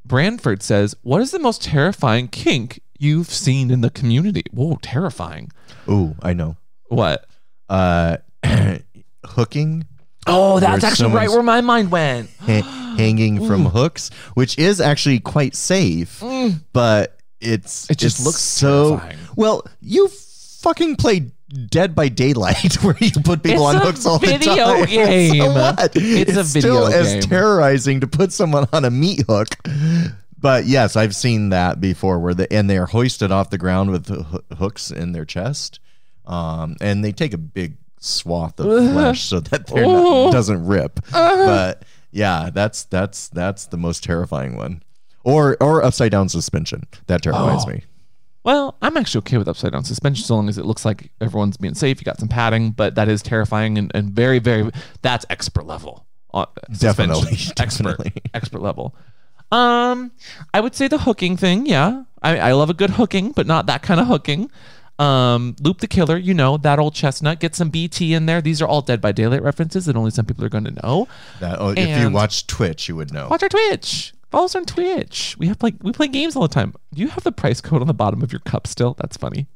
Branford says, "What is the most terrifying kink you've seen in the community?" Whoa, terrifying. Oh, I know. What? Uh, hooking, Oh, that's actually right where my mind went. ha- hanging from hooks, which is actually quite safe, but it's Mm. It just it's looks so terrifying. well. You fucking play Dead by Daylight, where you put people It's on hooks all the time. game. So what? It's a still video as game. terrorizing to put someone on a meat hook. But yes, I've seen that before, where the and they are hoisted off the ground with hoo- hooks in their chest, um, and they take a big swath of flesh so that they're not, doesn't rip. But yeah, that's that's that's the most terrifying one, or or upside down suspension that terrifies Oh. me. Well, I'm actually okay with upside down suspension so long as it looks like everyone's being safe. You got some padding, but that is terrifying and, and very, very. That's expert level. Uh, suspension. Definitely, expert, definitely. expert level. Um, I would say the hooking thing. Yeah, I, I love a good hooking, but not that kind of hooking. Um, Loop the Killer, you know that old chestnut. Get some BT in there. These are all Dead by Daylight references that only some people are going to know. That oh, if you And- watch Twitch, you would know. Watch our Twitch. Follow us on Twitch. We have like we play games all the time. Do you have the price code on the bottom of your cup still? That's funny.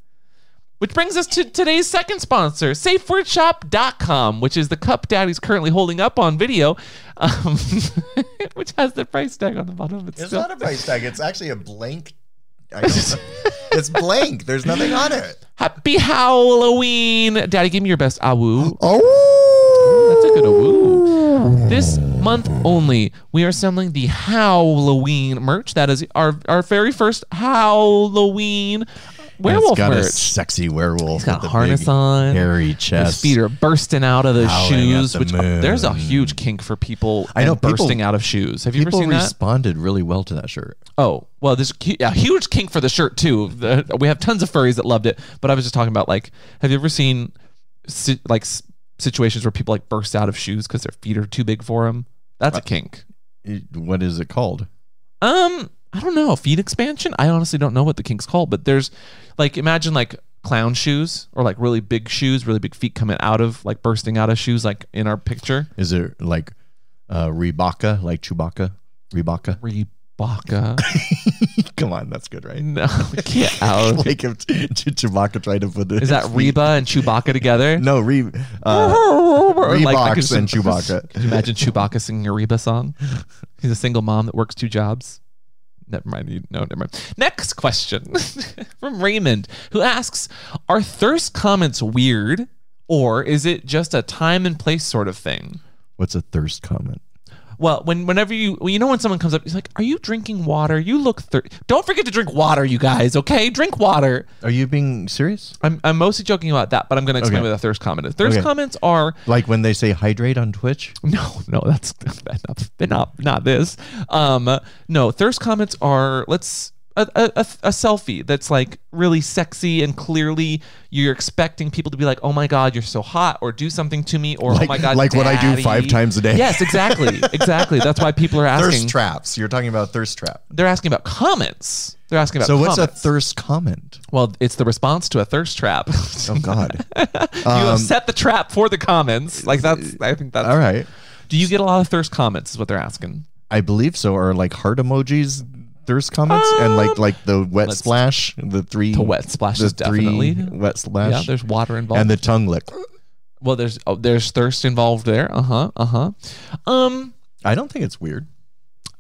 Which brings us to today's second sponsor, SafeWordShop.com, which is the cup Daddy's currently holding up on video, um, which has the price tag on the bottom of it It's still. not a price tag. It's actually a blank. It's blank. There's nothing on it. Happy Halloween. Daddy, give me your best awoo. Oh, That's a good awoo. This month only, we are selling the Halloween merch. That is our, our very first Halloween werewolf it's got a sexy werewolf. He's got with a harness on. hairy His chest. feet are bursting out of the shoes, the which uh, there's a huge kink for people. I know, and people- bursting out of shoes. Have you ever seen that? responded really well to that shirt. Oh, well, there's a huge kink for the shirt too. The- we have tons of furries that loved it, but I was just talking about like, have you ever seen like situations where people like burst out of shoes because their feet are too big for them? That's a kink. What is it called? Um, I don't know. Feet expansion? I honestly don't know what the kink's called, but there's like imagine like clown shoes or like really big shoes, really big feet coming out of like bursting out of shoes, like in our picture. Is it like uh, Rebecca, like Chewbacca? Rebecca? Chewbacca. Come on, that's good, right? no, get out. like if Ch- Ch- Chewbacca tried to put it. Is that Reba and Chewbacca together? No, Re- uh, Or like, I Reeboks and Chewbacca. Can you imagine Chewbacca singing a Reba song? He's a single mom that works two jobs. Never mind. You, no, never mind. Next question from Raymond, who asks Are thirst comments weird, or is it just a time and place sort of thing? What's a thirst comment? Well, when whenever you well, you know when someone comes up, he's like, "Are you drinking water? You look thir Don't forget to drink water, you guys. Okay, drink water. Are you being serious? I'm, I'm mostly joking about that, but I'm going to explain Okay. what a thirst comment is. Thirst Okay. comments are Like when they say hydrate on Twitch? No, no, that's not not, not this. Um, no, thirst comments are let's a, a, a, selfie that's like really sexy and clearly you're expecting people to be like, oh my god, you're so hot, or do something to me, or Like- oh my god, like what I do five times a day. Yes, exactly, exactly. That's why people are asking. Thirst traps. You're talking about thirst trap. they're asking about comments. They're asking about So what's a thirst comment? well, it's the response to a thirst trap. Oh God. you Um, have set the trap for the comments. Like that's, I think that's All right. Do you get a lot of thirst comments? Is what they're asking. I believe so. Or like heart emojis, thirst comments, and like like the wet Um, splash, the three. The wet splashes, the three definitely. wet splash. Yeah, there's water involved. and the tongue lick. well, there's oh, there's thirst involved there. Uh huh. Uh huh. Um, I don't think it's weird.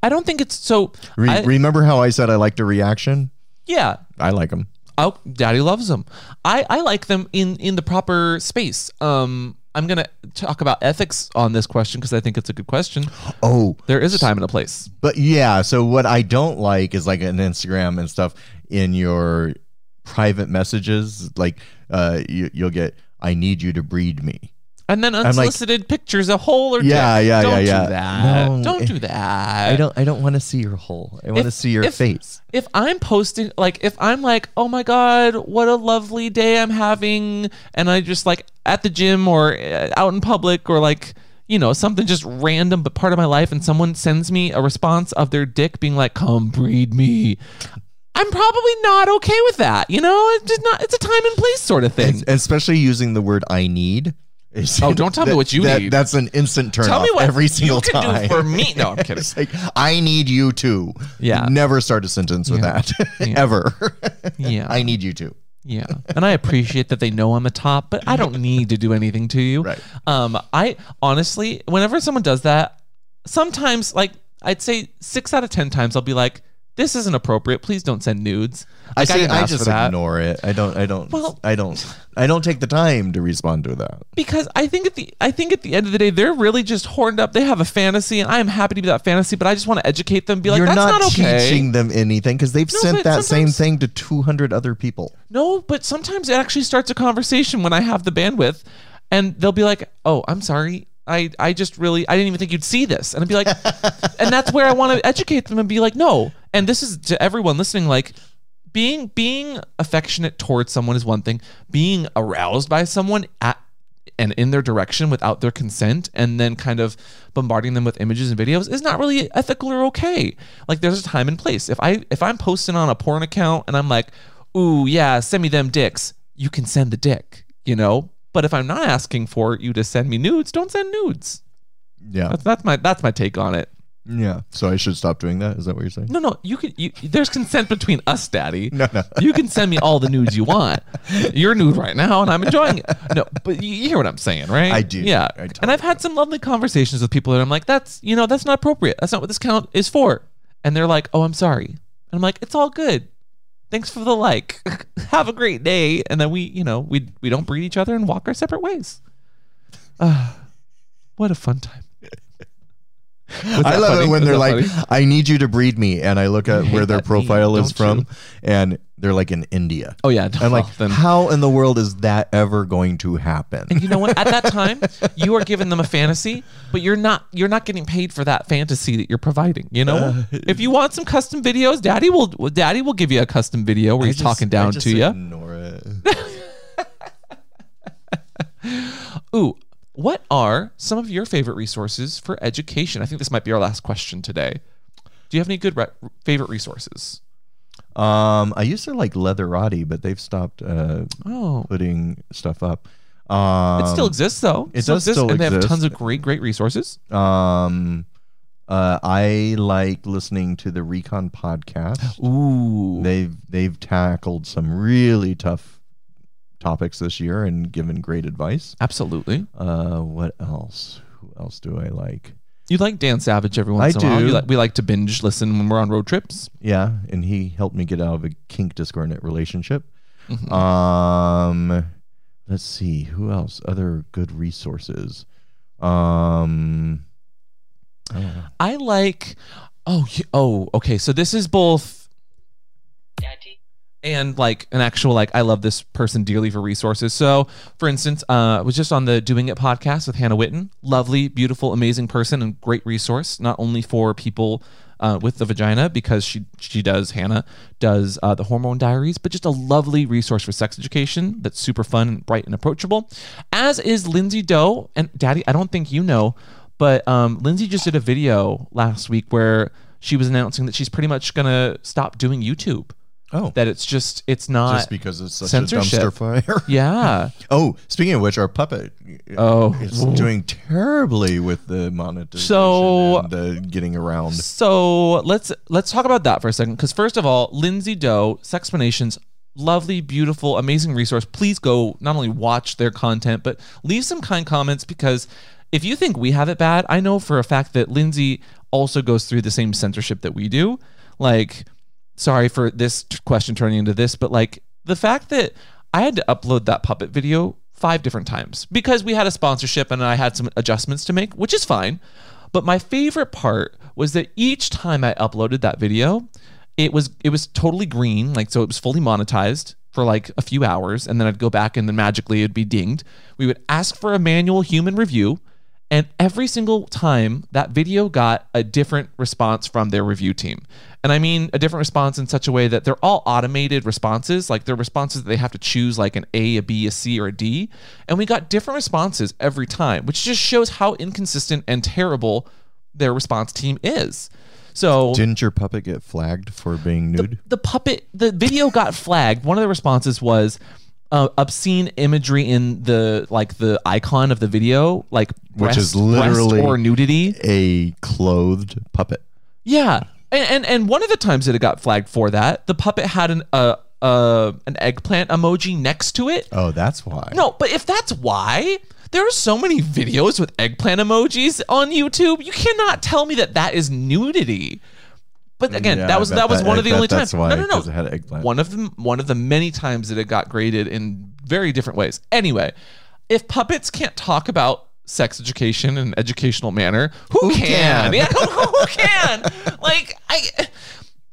I don't think it's so. Re- I- remember how I said I liked a reaction? yeah. I like them. Oh, Daddy loves them. I I like them in in the proper space. Um, I'm gonna talk about ethics on this question because I think it's a good question. Oh, There is a time and a place. But yeah, so what I don't like is like an Instagram and stuff in your private messages, like uh, you, you'll get, "I need you to breed me." And then like- unsolicited pictures, a hole or Yeah, dick. yeah, Don't yeah, do yeah. that. No, Don't it- do that. I don't, I don't want to see your hole. I want to see your if- face. if I'm posting, like, if I'm like, oh my God, what a lovely day I'm having, and I just like at the gym or uh, out in public or like, you know, something just random but part of my life, and someone sends me a response of their dick being like, come breed me. I'm probably not okay with that. You know, it's just not, it's a time and place sort of thing. And especially using the word "I need." Oh, don't tell me what you that- need. That's an instant turn Tell me what every single you can time. do for me. No, I'm kidding. it's like I need you to. Yeah. Never start a sentence with Yeah. that Yeah. ever. Yeah. I need you to. Yeah. And I appreciate that they know I'm a top, but I don't need to do anything to you. Right. Um, I honestly, whenever someone does that, sometimes like I'd say six out of ten times I'll be like, this isn't appropriate. Please don't send nudes. I say didn't I just ignore it. I don't. I don't. Well- I don't. I don't take the time to respond to that. because I think at the I think at the end of the day they're really just horned up. They have a fantasy, and I am happy to be that fantasy. But I just want to educate them. Be like, You're that's not, not, okay. teaching them anything because they've No, sent that same thing to 200 other people. No, but sometimes it actually starts a conversation when I have the bandwidth, and they'll be like, "Oh, I'm sorry." I, I just really I didn't even think you'd see this and I'd be like and that's where I want to educate them and be like no and this is to everyone listening like being being affectionate towards someone is one thing. Being aroused by someone at and in their direction without their consent and then kind of bombarding them with images and videos is not really ethical or okay. Like there's a time and place. If i if i'm posting on a porn account and i'm like ooh yeah send me them dicks you can send the dick you know? But if i'm not asking for you to send me nudes don't send nudes. Yeah. that's, that's my that's my take on it Yeah. So I should stop doing that. Is that what you're saying? no no you can you there's consent between us daddy No, no. you can send me all the nudes you want. You're nude right now, and I'm enjoying it. No, but you you hear what I'm saying, right? I do. Yeah, I and I've had some lovely conversations with people that I'm like, "That's you know, that's not appropriate. That's not what this count is for." And they're like, "Oh, I'm sorry." And I'm like, "It's all good. Thanks for the like. Have a great day." And then we, you know, we we don't breed each other and walk our separate ways. Ah, what a fun time. I love funny? it when they're like, funny? "I need you to breed me," and I look at hate where their profile is don't you? from, and they're like in India. "Oh yeah," I'm like, then- how in the world is that ever going to happen? And you know what? At that time, you are giving them a fantasy, but you're not you're not getting paid for that fantasy that you're providing. You know, Uh, if you want some custom videos, Daddy will Daddy will give you a custom video where I he's just- talking I down to you. Ignore it. Ooh, what are some of your favorite resources for education? I think this might be our last question today. Do you have any good re- favorite resources? Um, I used to like Leatherati, but they've stopped uh, Oh, putting stuff up. Um, it still exists though. it does still and they have tons of great great resources. Um, Uh, I like listening to the Recon podcast. Ooh. They've they've tackled some really tough topics this year and given great advice. Absolutely. Uh, what else? Who else do I like? You like Dan Savage every once I in a while. do. You like, we like to binge listen when we're on road trips. Yeah, and he helped me get out of a kink discordant relationship. Mhm. Um, let's see who else. Other good resources. Um, I. I like. Oh, oh, okay. So this is both. And like an actual like I love this person dearly for resources. So, for instance, uh, I was just on the Doing It podcast with Hannah Witton. Lovely, beautiful, amazing person and great resource not only for people uh, with the vagina because she she does Hannah does uh, the Hormone Diaries, but just a lovely resource for sex education that's super fun, and bright, and approachable. As is Lindsay Doe and Daddy. I don't think you know, but um, Lindsay just did a video last week where she was announcing that she's pretty much gonna stop doing YouTube Oh, that it's just it's not just because it's such censorship. a dumpster fire. yeah oh, speaking of which, our puppet oh is doing terribly with the monetization So- and the getting around. so let's let's talk about that for a second because first of all lindsay doe sexplanations lovely beautiful amazing resource please go not only watch their content but leave some kind comments because if you think we have it bad i know for a fact that lindsay also goes through the same censorship that we do like sorry for this question turning into this, but like the fact that I had to upload that puppet video five different times because we had a sponsorship and I had some adjustments to make, which is fine. But my favorite part was that each time I uploaded that video, it was it was totally green, like so it was fully monetized for like a few hours, and then I'd go back and then magically it'd be dinged. We would ask for a manual human review, and every single time that video got a different response from their review team. And I mean a different response in such a way that they're all automated responses. Like they're responses that they have to choose like an A, a B, a C, or a D. And we got different responses every time, which just shows how inconsistent and terrible their response team is. So Didn't your puppet get flagged for being nude? the puppet the video got flagged one of the responses was uh, obscene imagery in the like the icon of the video like Which is breast- breast literally- or nudity a clothed puppet. yeah and, and and one of the times that it got flagged for that the puppet had an uh uh an eggplant emoji next to it Oh, that's why. no but if that's why there are so many videos with eggplant emojis on YouTube. You cannot tell me that that is nudity. But again, Yeah, that was that was that- one of the only times. why, no, no, no. it had eggplant. One of them, one of the many times that it got graded in very different ways. Anyway, if puppets can't talk about sex education in an educational manner, who, Who can? can? Yeah, who, can? like I.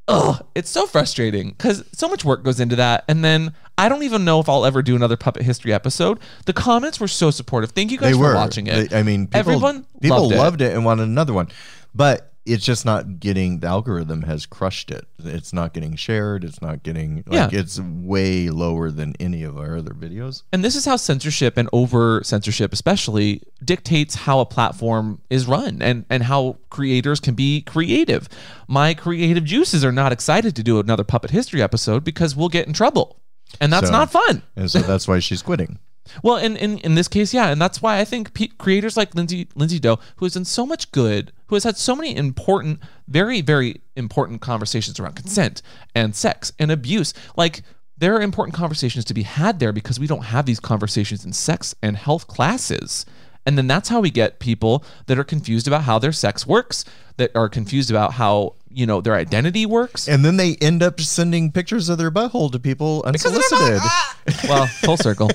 Ugh, it's so frustrating because so much work goes into that. And then I don't even know if I'll ever do another puppet history episode. The comments were so supportive. Thank you guys they for were watching it. They- I mean, people, Everyone people loved it. loved it and wanted another one, but it's just not getting. The algorithm has crushed it. It's not getting shared. It's not getting. Like, Yeah. it's way lower than any of our other videos. And this is how censorship and over censorship, especially, dictates how a platform is run and, and how creators can be creative. My creative juices are not excited to do another Puppet History episode because we'll get in trouble. And that's So- not fun. And so that's why she's quitting. Well, in, in, in this case, yeah, and that's why I think pe creators like Lindsay Lindsay Doe, who has done so much good, who has had so many important, very very important conversations around consent and sex and abuse, like there are important conversations to be had there because we don't have these conversations in sex and health classes. And then that's how we get people that are confused about how their sex works, that are confused about how, you know, their identity works. And then they end up sending pictures of their butthole to people unsolicited. well, full circle.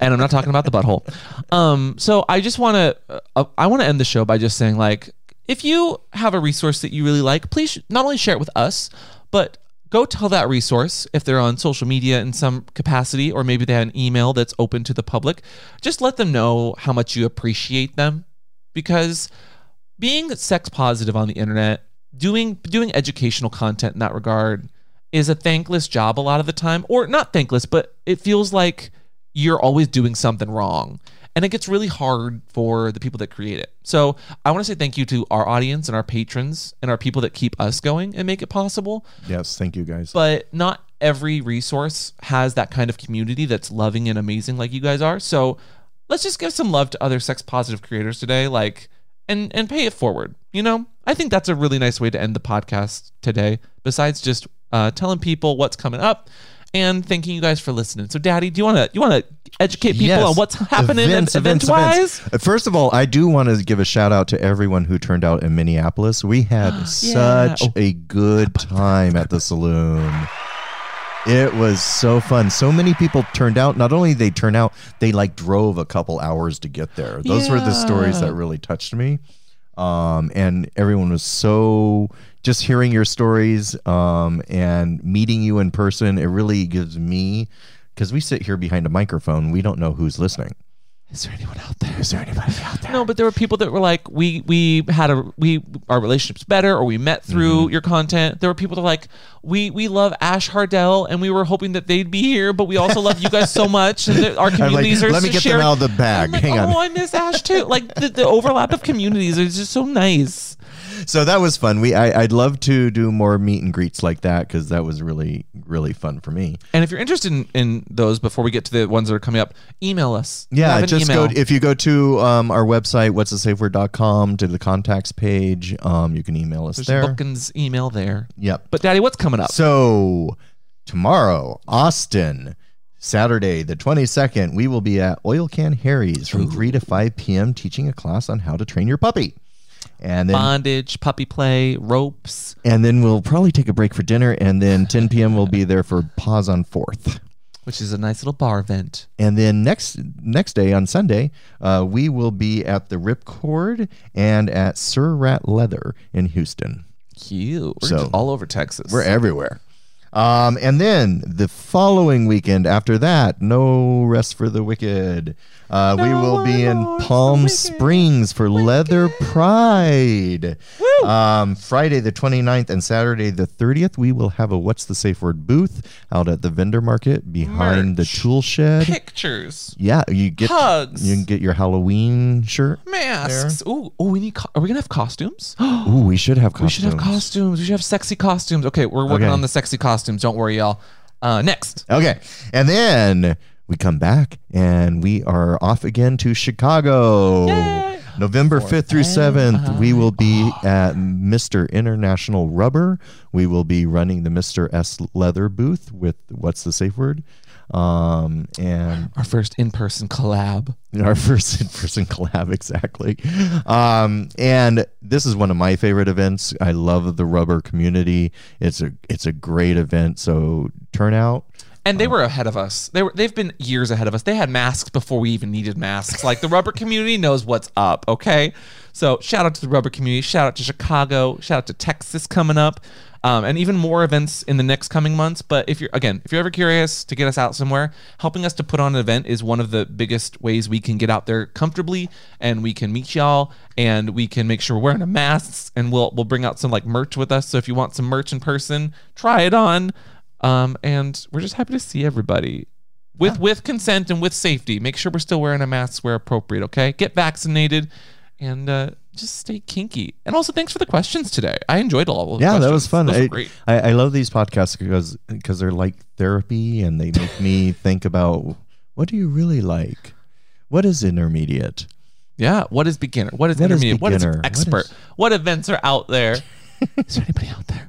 and I'm not talking about the butthole. Um, so I just want to, uh, I want to end the show by just saying, like, if you have a resource that you really like, please sh- not only share it with us, but go tell that resource if they're on social media in some capacity, or maybe they have an email that's open to the public. Just let them know how much you appreciate them, because being sex positive on the internet, doing doing educational content in that regard is a thankless job a lot of the time or not thankless, but it feels like you're always doing something wrong. And it gets really hard for the people that create it. So I want to say thank you to our audience and our patrons and our people that keep us going and make it possible. yes, thank you guys. But not every resource has that kind of community that's loving and amazing like you guys are. So let's just give some love to other sex positive creators today, like and and pay it forward. You know, I think that's a really nice way to end the podcast today. Besides just uh, telling people what's coming up and thanking you guys for listening. So, Daddy, do you want to you want to educate people Yes. on what's happening Events, event wise? events. Uh, First of all, I do want to give a shout out to everyone who turned out in Minneapolis. We had such Oh. a good time at the saloon. It was so fun. So many people turned out. Not only they turned out, they like drove a couple hours to get there. Those were the stories that really touched me. Um, and everyone was so just hearing your stories um, and meeting you in person. It really gives me because we sit here behind a microphone. We don't know who's listening. Is there anyone out there? Is there anybody out there? No, but there were people that were like, we we had a we our relationships better, or we met through Mm-hmm. your content. There were people that were like, we we love Ash Hardell, and we were hoping that they'd be here, but we also love you guys so much, and our I'm like, communities are let me get sharing. them out of the bag. Like, Hang on. oh, I miss Ash too. Like the, the overlap of communities is just so nice. So that was fun. We I, I'd love to do more meet and greets like that because that was really really fun for me. And if you're interested in, in those, before we get to the ones that are coming up, email us. Yeah, just email. go if you go to um, our website, what's the safe word.com to the contacts page. Um, you can email us There's there. Bookins email there. Yep. But Daddy, what's coming up? So tomorrow, Austin, Saturday the 22nd, we will be at Oil Can Harry's from 3 to 5 p.m. teaching a class on how to train your puppy. And then Bondage, puppy play, ropes. and then we'll probably take a break for dinner and then 10 p.m. we'll be there for Paws on 4th. which is a nice little bar event. And then next next day on Sunday, uh, we will be at the Ripcord and at Sir Rat Leather in Houston. Cute. We're So- all over Texas. We're everywhere. Um, and then the following weekend after that, no rest for the wicked. Uh, we will be in Palm. Springs for Leather Pride. Um, Friday the 29th and Saturday the 30th, we will have a What's the Safe Word booth out at the vendor market behind the Merch. tool shed. Pictures, Yeah, you get Hugs. You can get your Halloween shirt. masks. Oh, ooh, we need. Co- are we gonna have costumes? Ooh, we should have costumes. we should have costumes. We should have sexy costumes. Okay, we're working Okay. on the sexy costumes. Don't worry, y'all. Uh, next, Okay. And then we come back and we are off again to Chicago. Yay. November 5th through 7th, we will be at Mr. International Rubber. We will be running the Mr. S Leather booth with what's the safe word? Um, and our first in-person collab. our first in-person collab exactly um, and this is one of my favorite events i love the rubber community it's a it's a great event so turn out And they were ahead of us. They were they've been years ahead of us. They had masks before we even needed masks. Like the rubber community knows what's up, okay? So shout out to the rubber community, shout out to Chicago, shout out to Texas coming up. Um, and even more events in the next coming months. But if you're again, if you're ever curious to get us out somewhere, helping us to put on an event is one of the biggest ways we can get out there comfortably and we can meet y'all and we can make sure we're wearing a masks and we'll we'll bring out some like merch with us. So if you want some merch in person, try it on. Um, and we're just happy to see everybody with with consent and with safety. Make sure we're still wearing a mask where appropriate. Okay, get vaccinated and uh, just stay kinky. And also, thanks for the questions today. I enjoyed all of the yeah questions. that was fun I, great. I, I love these podcasts because because they're like therapy and they make me think about what do you really like what is intermediate Yeah. What is beginner? What is What is intermediate? What is beginner? What expert? is- What, events are out there? is there anybody out there?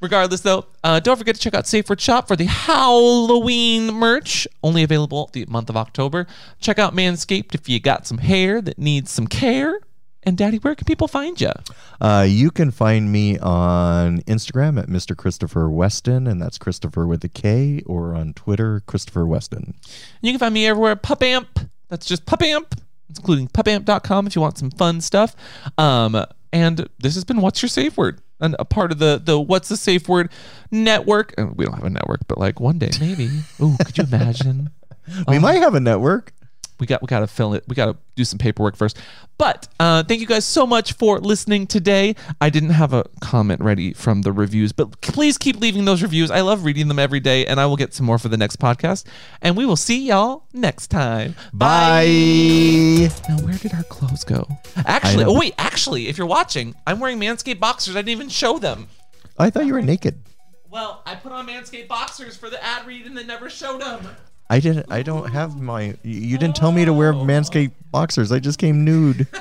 Regardless, though, uh, don't forget to check out Safe Word Shop for the Halloween merch, only available the month of October. Check out Manscaped if you got some hair that needs some care. And Daddy, where can people find you? Uh, you can find me on Instagram at Mr. Kristopher Weston, and that's Christopher with a K, or on Twitter, Kristopher Weston. And You can find me everywhere. Pupamp. That's just Pupamp, including pupamp.com if you want some fun stuff. Um, and this has been What's Your Safe Word? And a part of the the What's the Safe Word network. And we don't have a network, but like one day maybe. Ooh, could you imagine? We might um, have a network. We got we got to fill it. We got to do some paperwork first. But uh, thank you guys so much for listening today. I didn't have a comment ready from the reviews, but please keep leaving those reviews. I love reading them every day, and I will get some more for the next podcast. And we will see y'all next time. Bye. Now, where did our clothes go? Actually, oh wait, actually, if you're watching, I'm wearing Manscaped boxers. I didn't even show them. I thought you were naked. Well, I put on Manscaped boxers for the ad read and then never showed them. I didn't. I don't have my. You didn't tell me to wear oh. Manscaped boxers. I just came nude.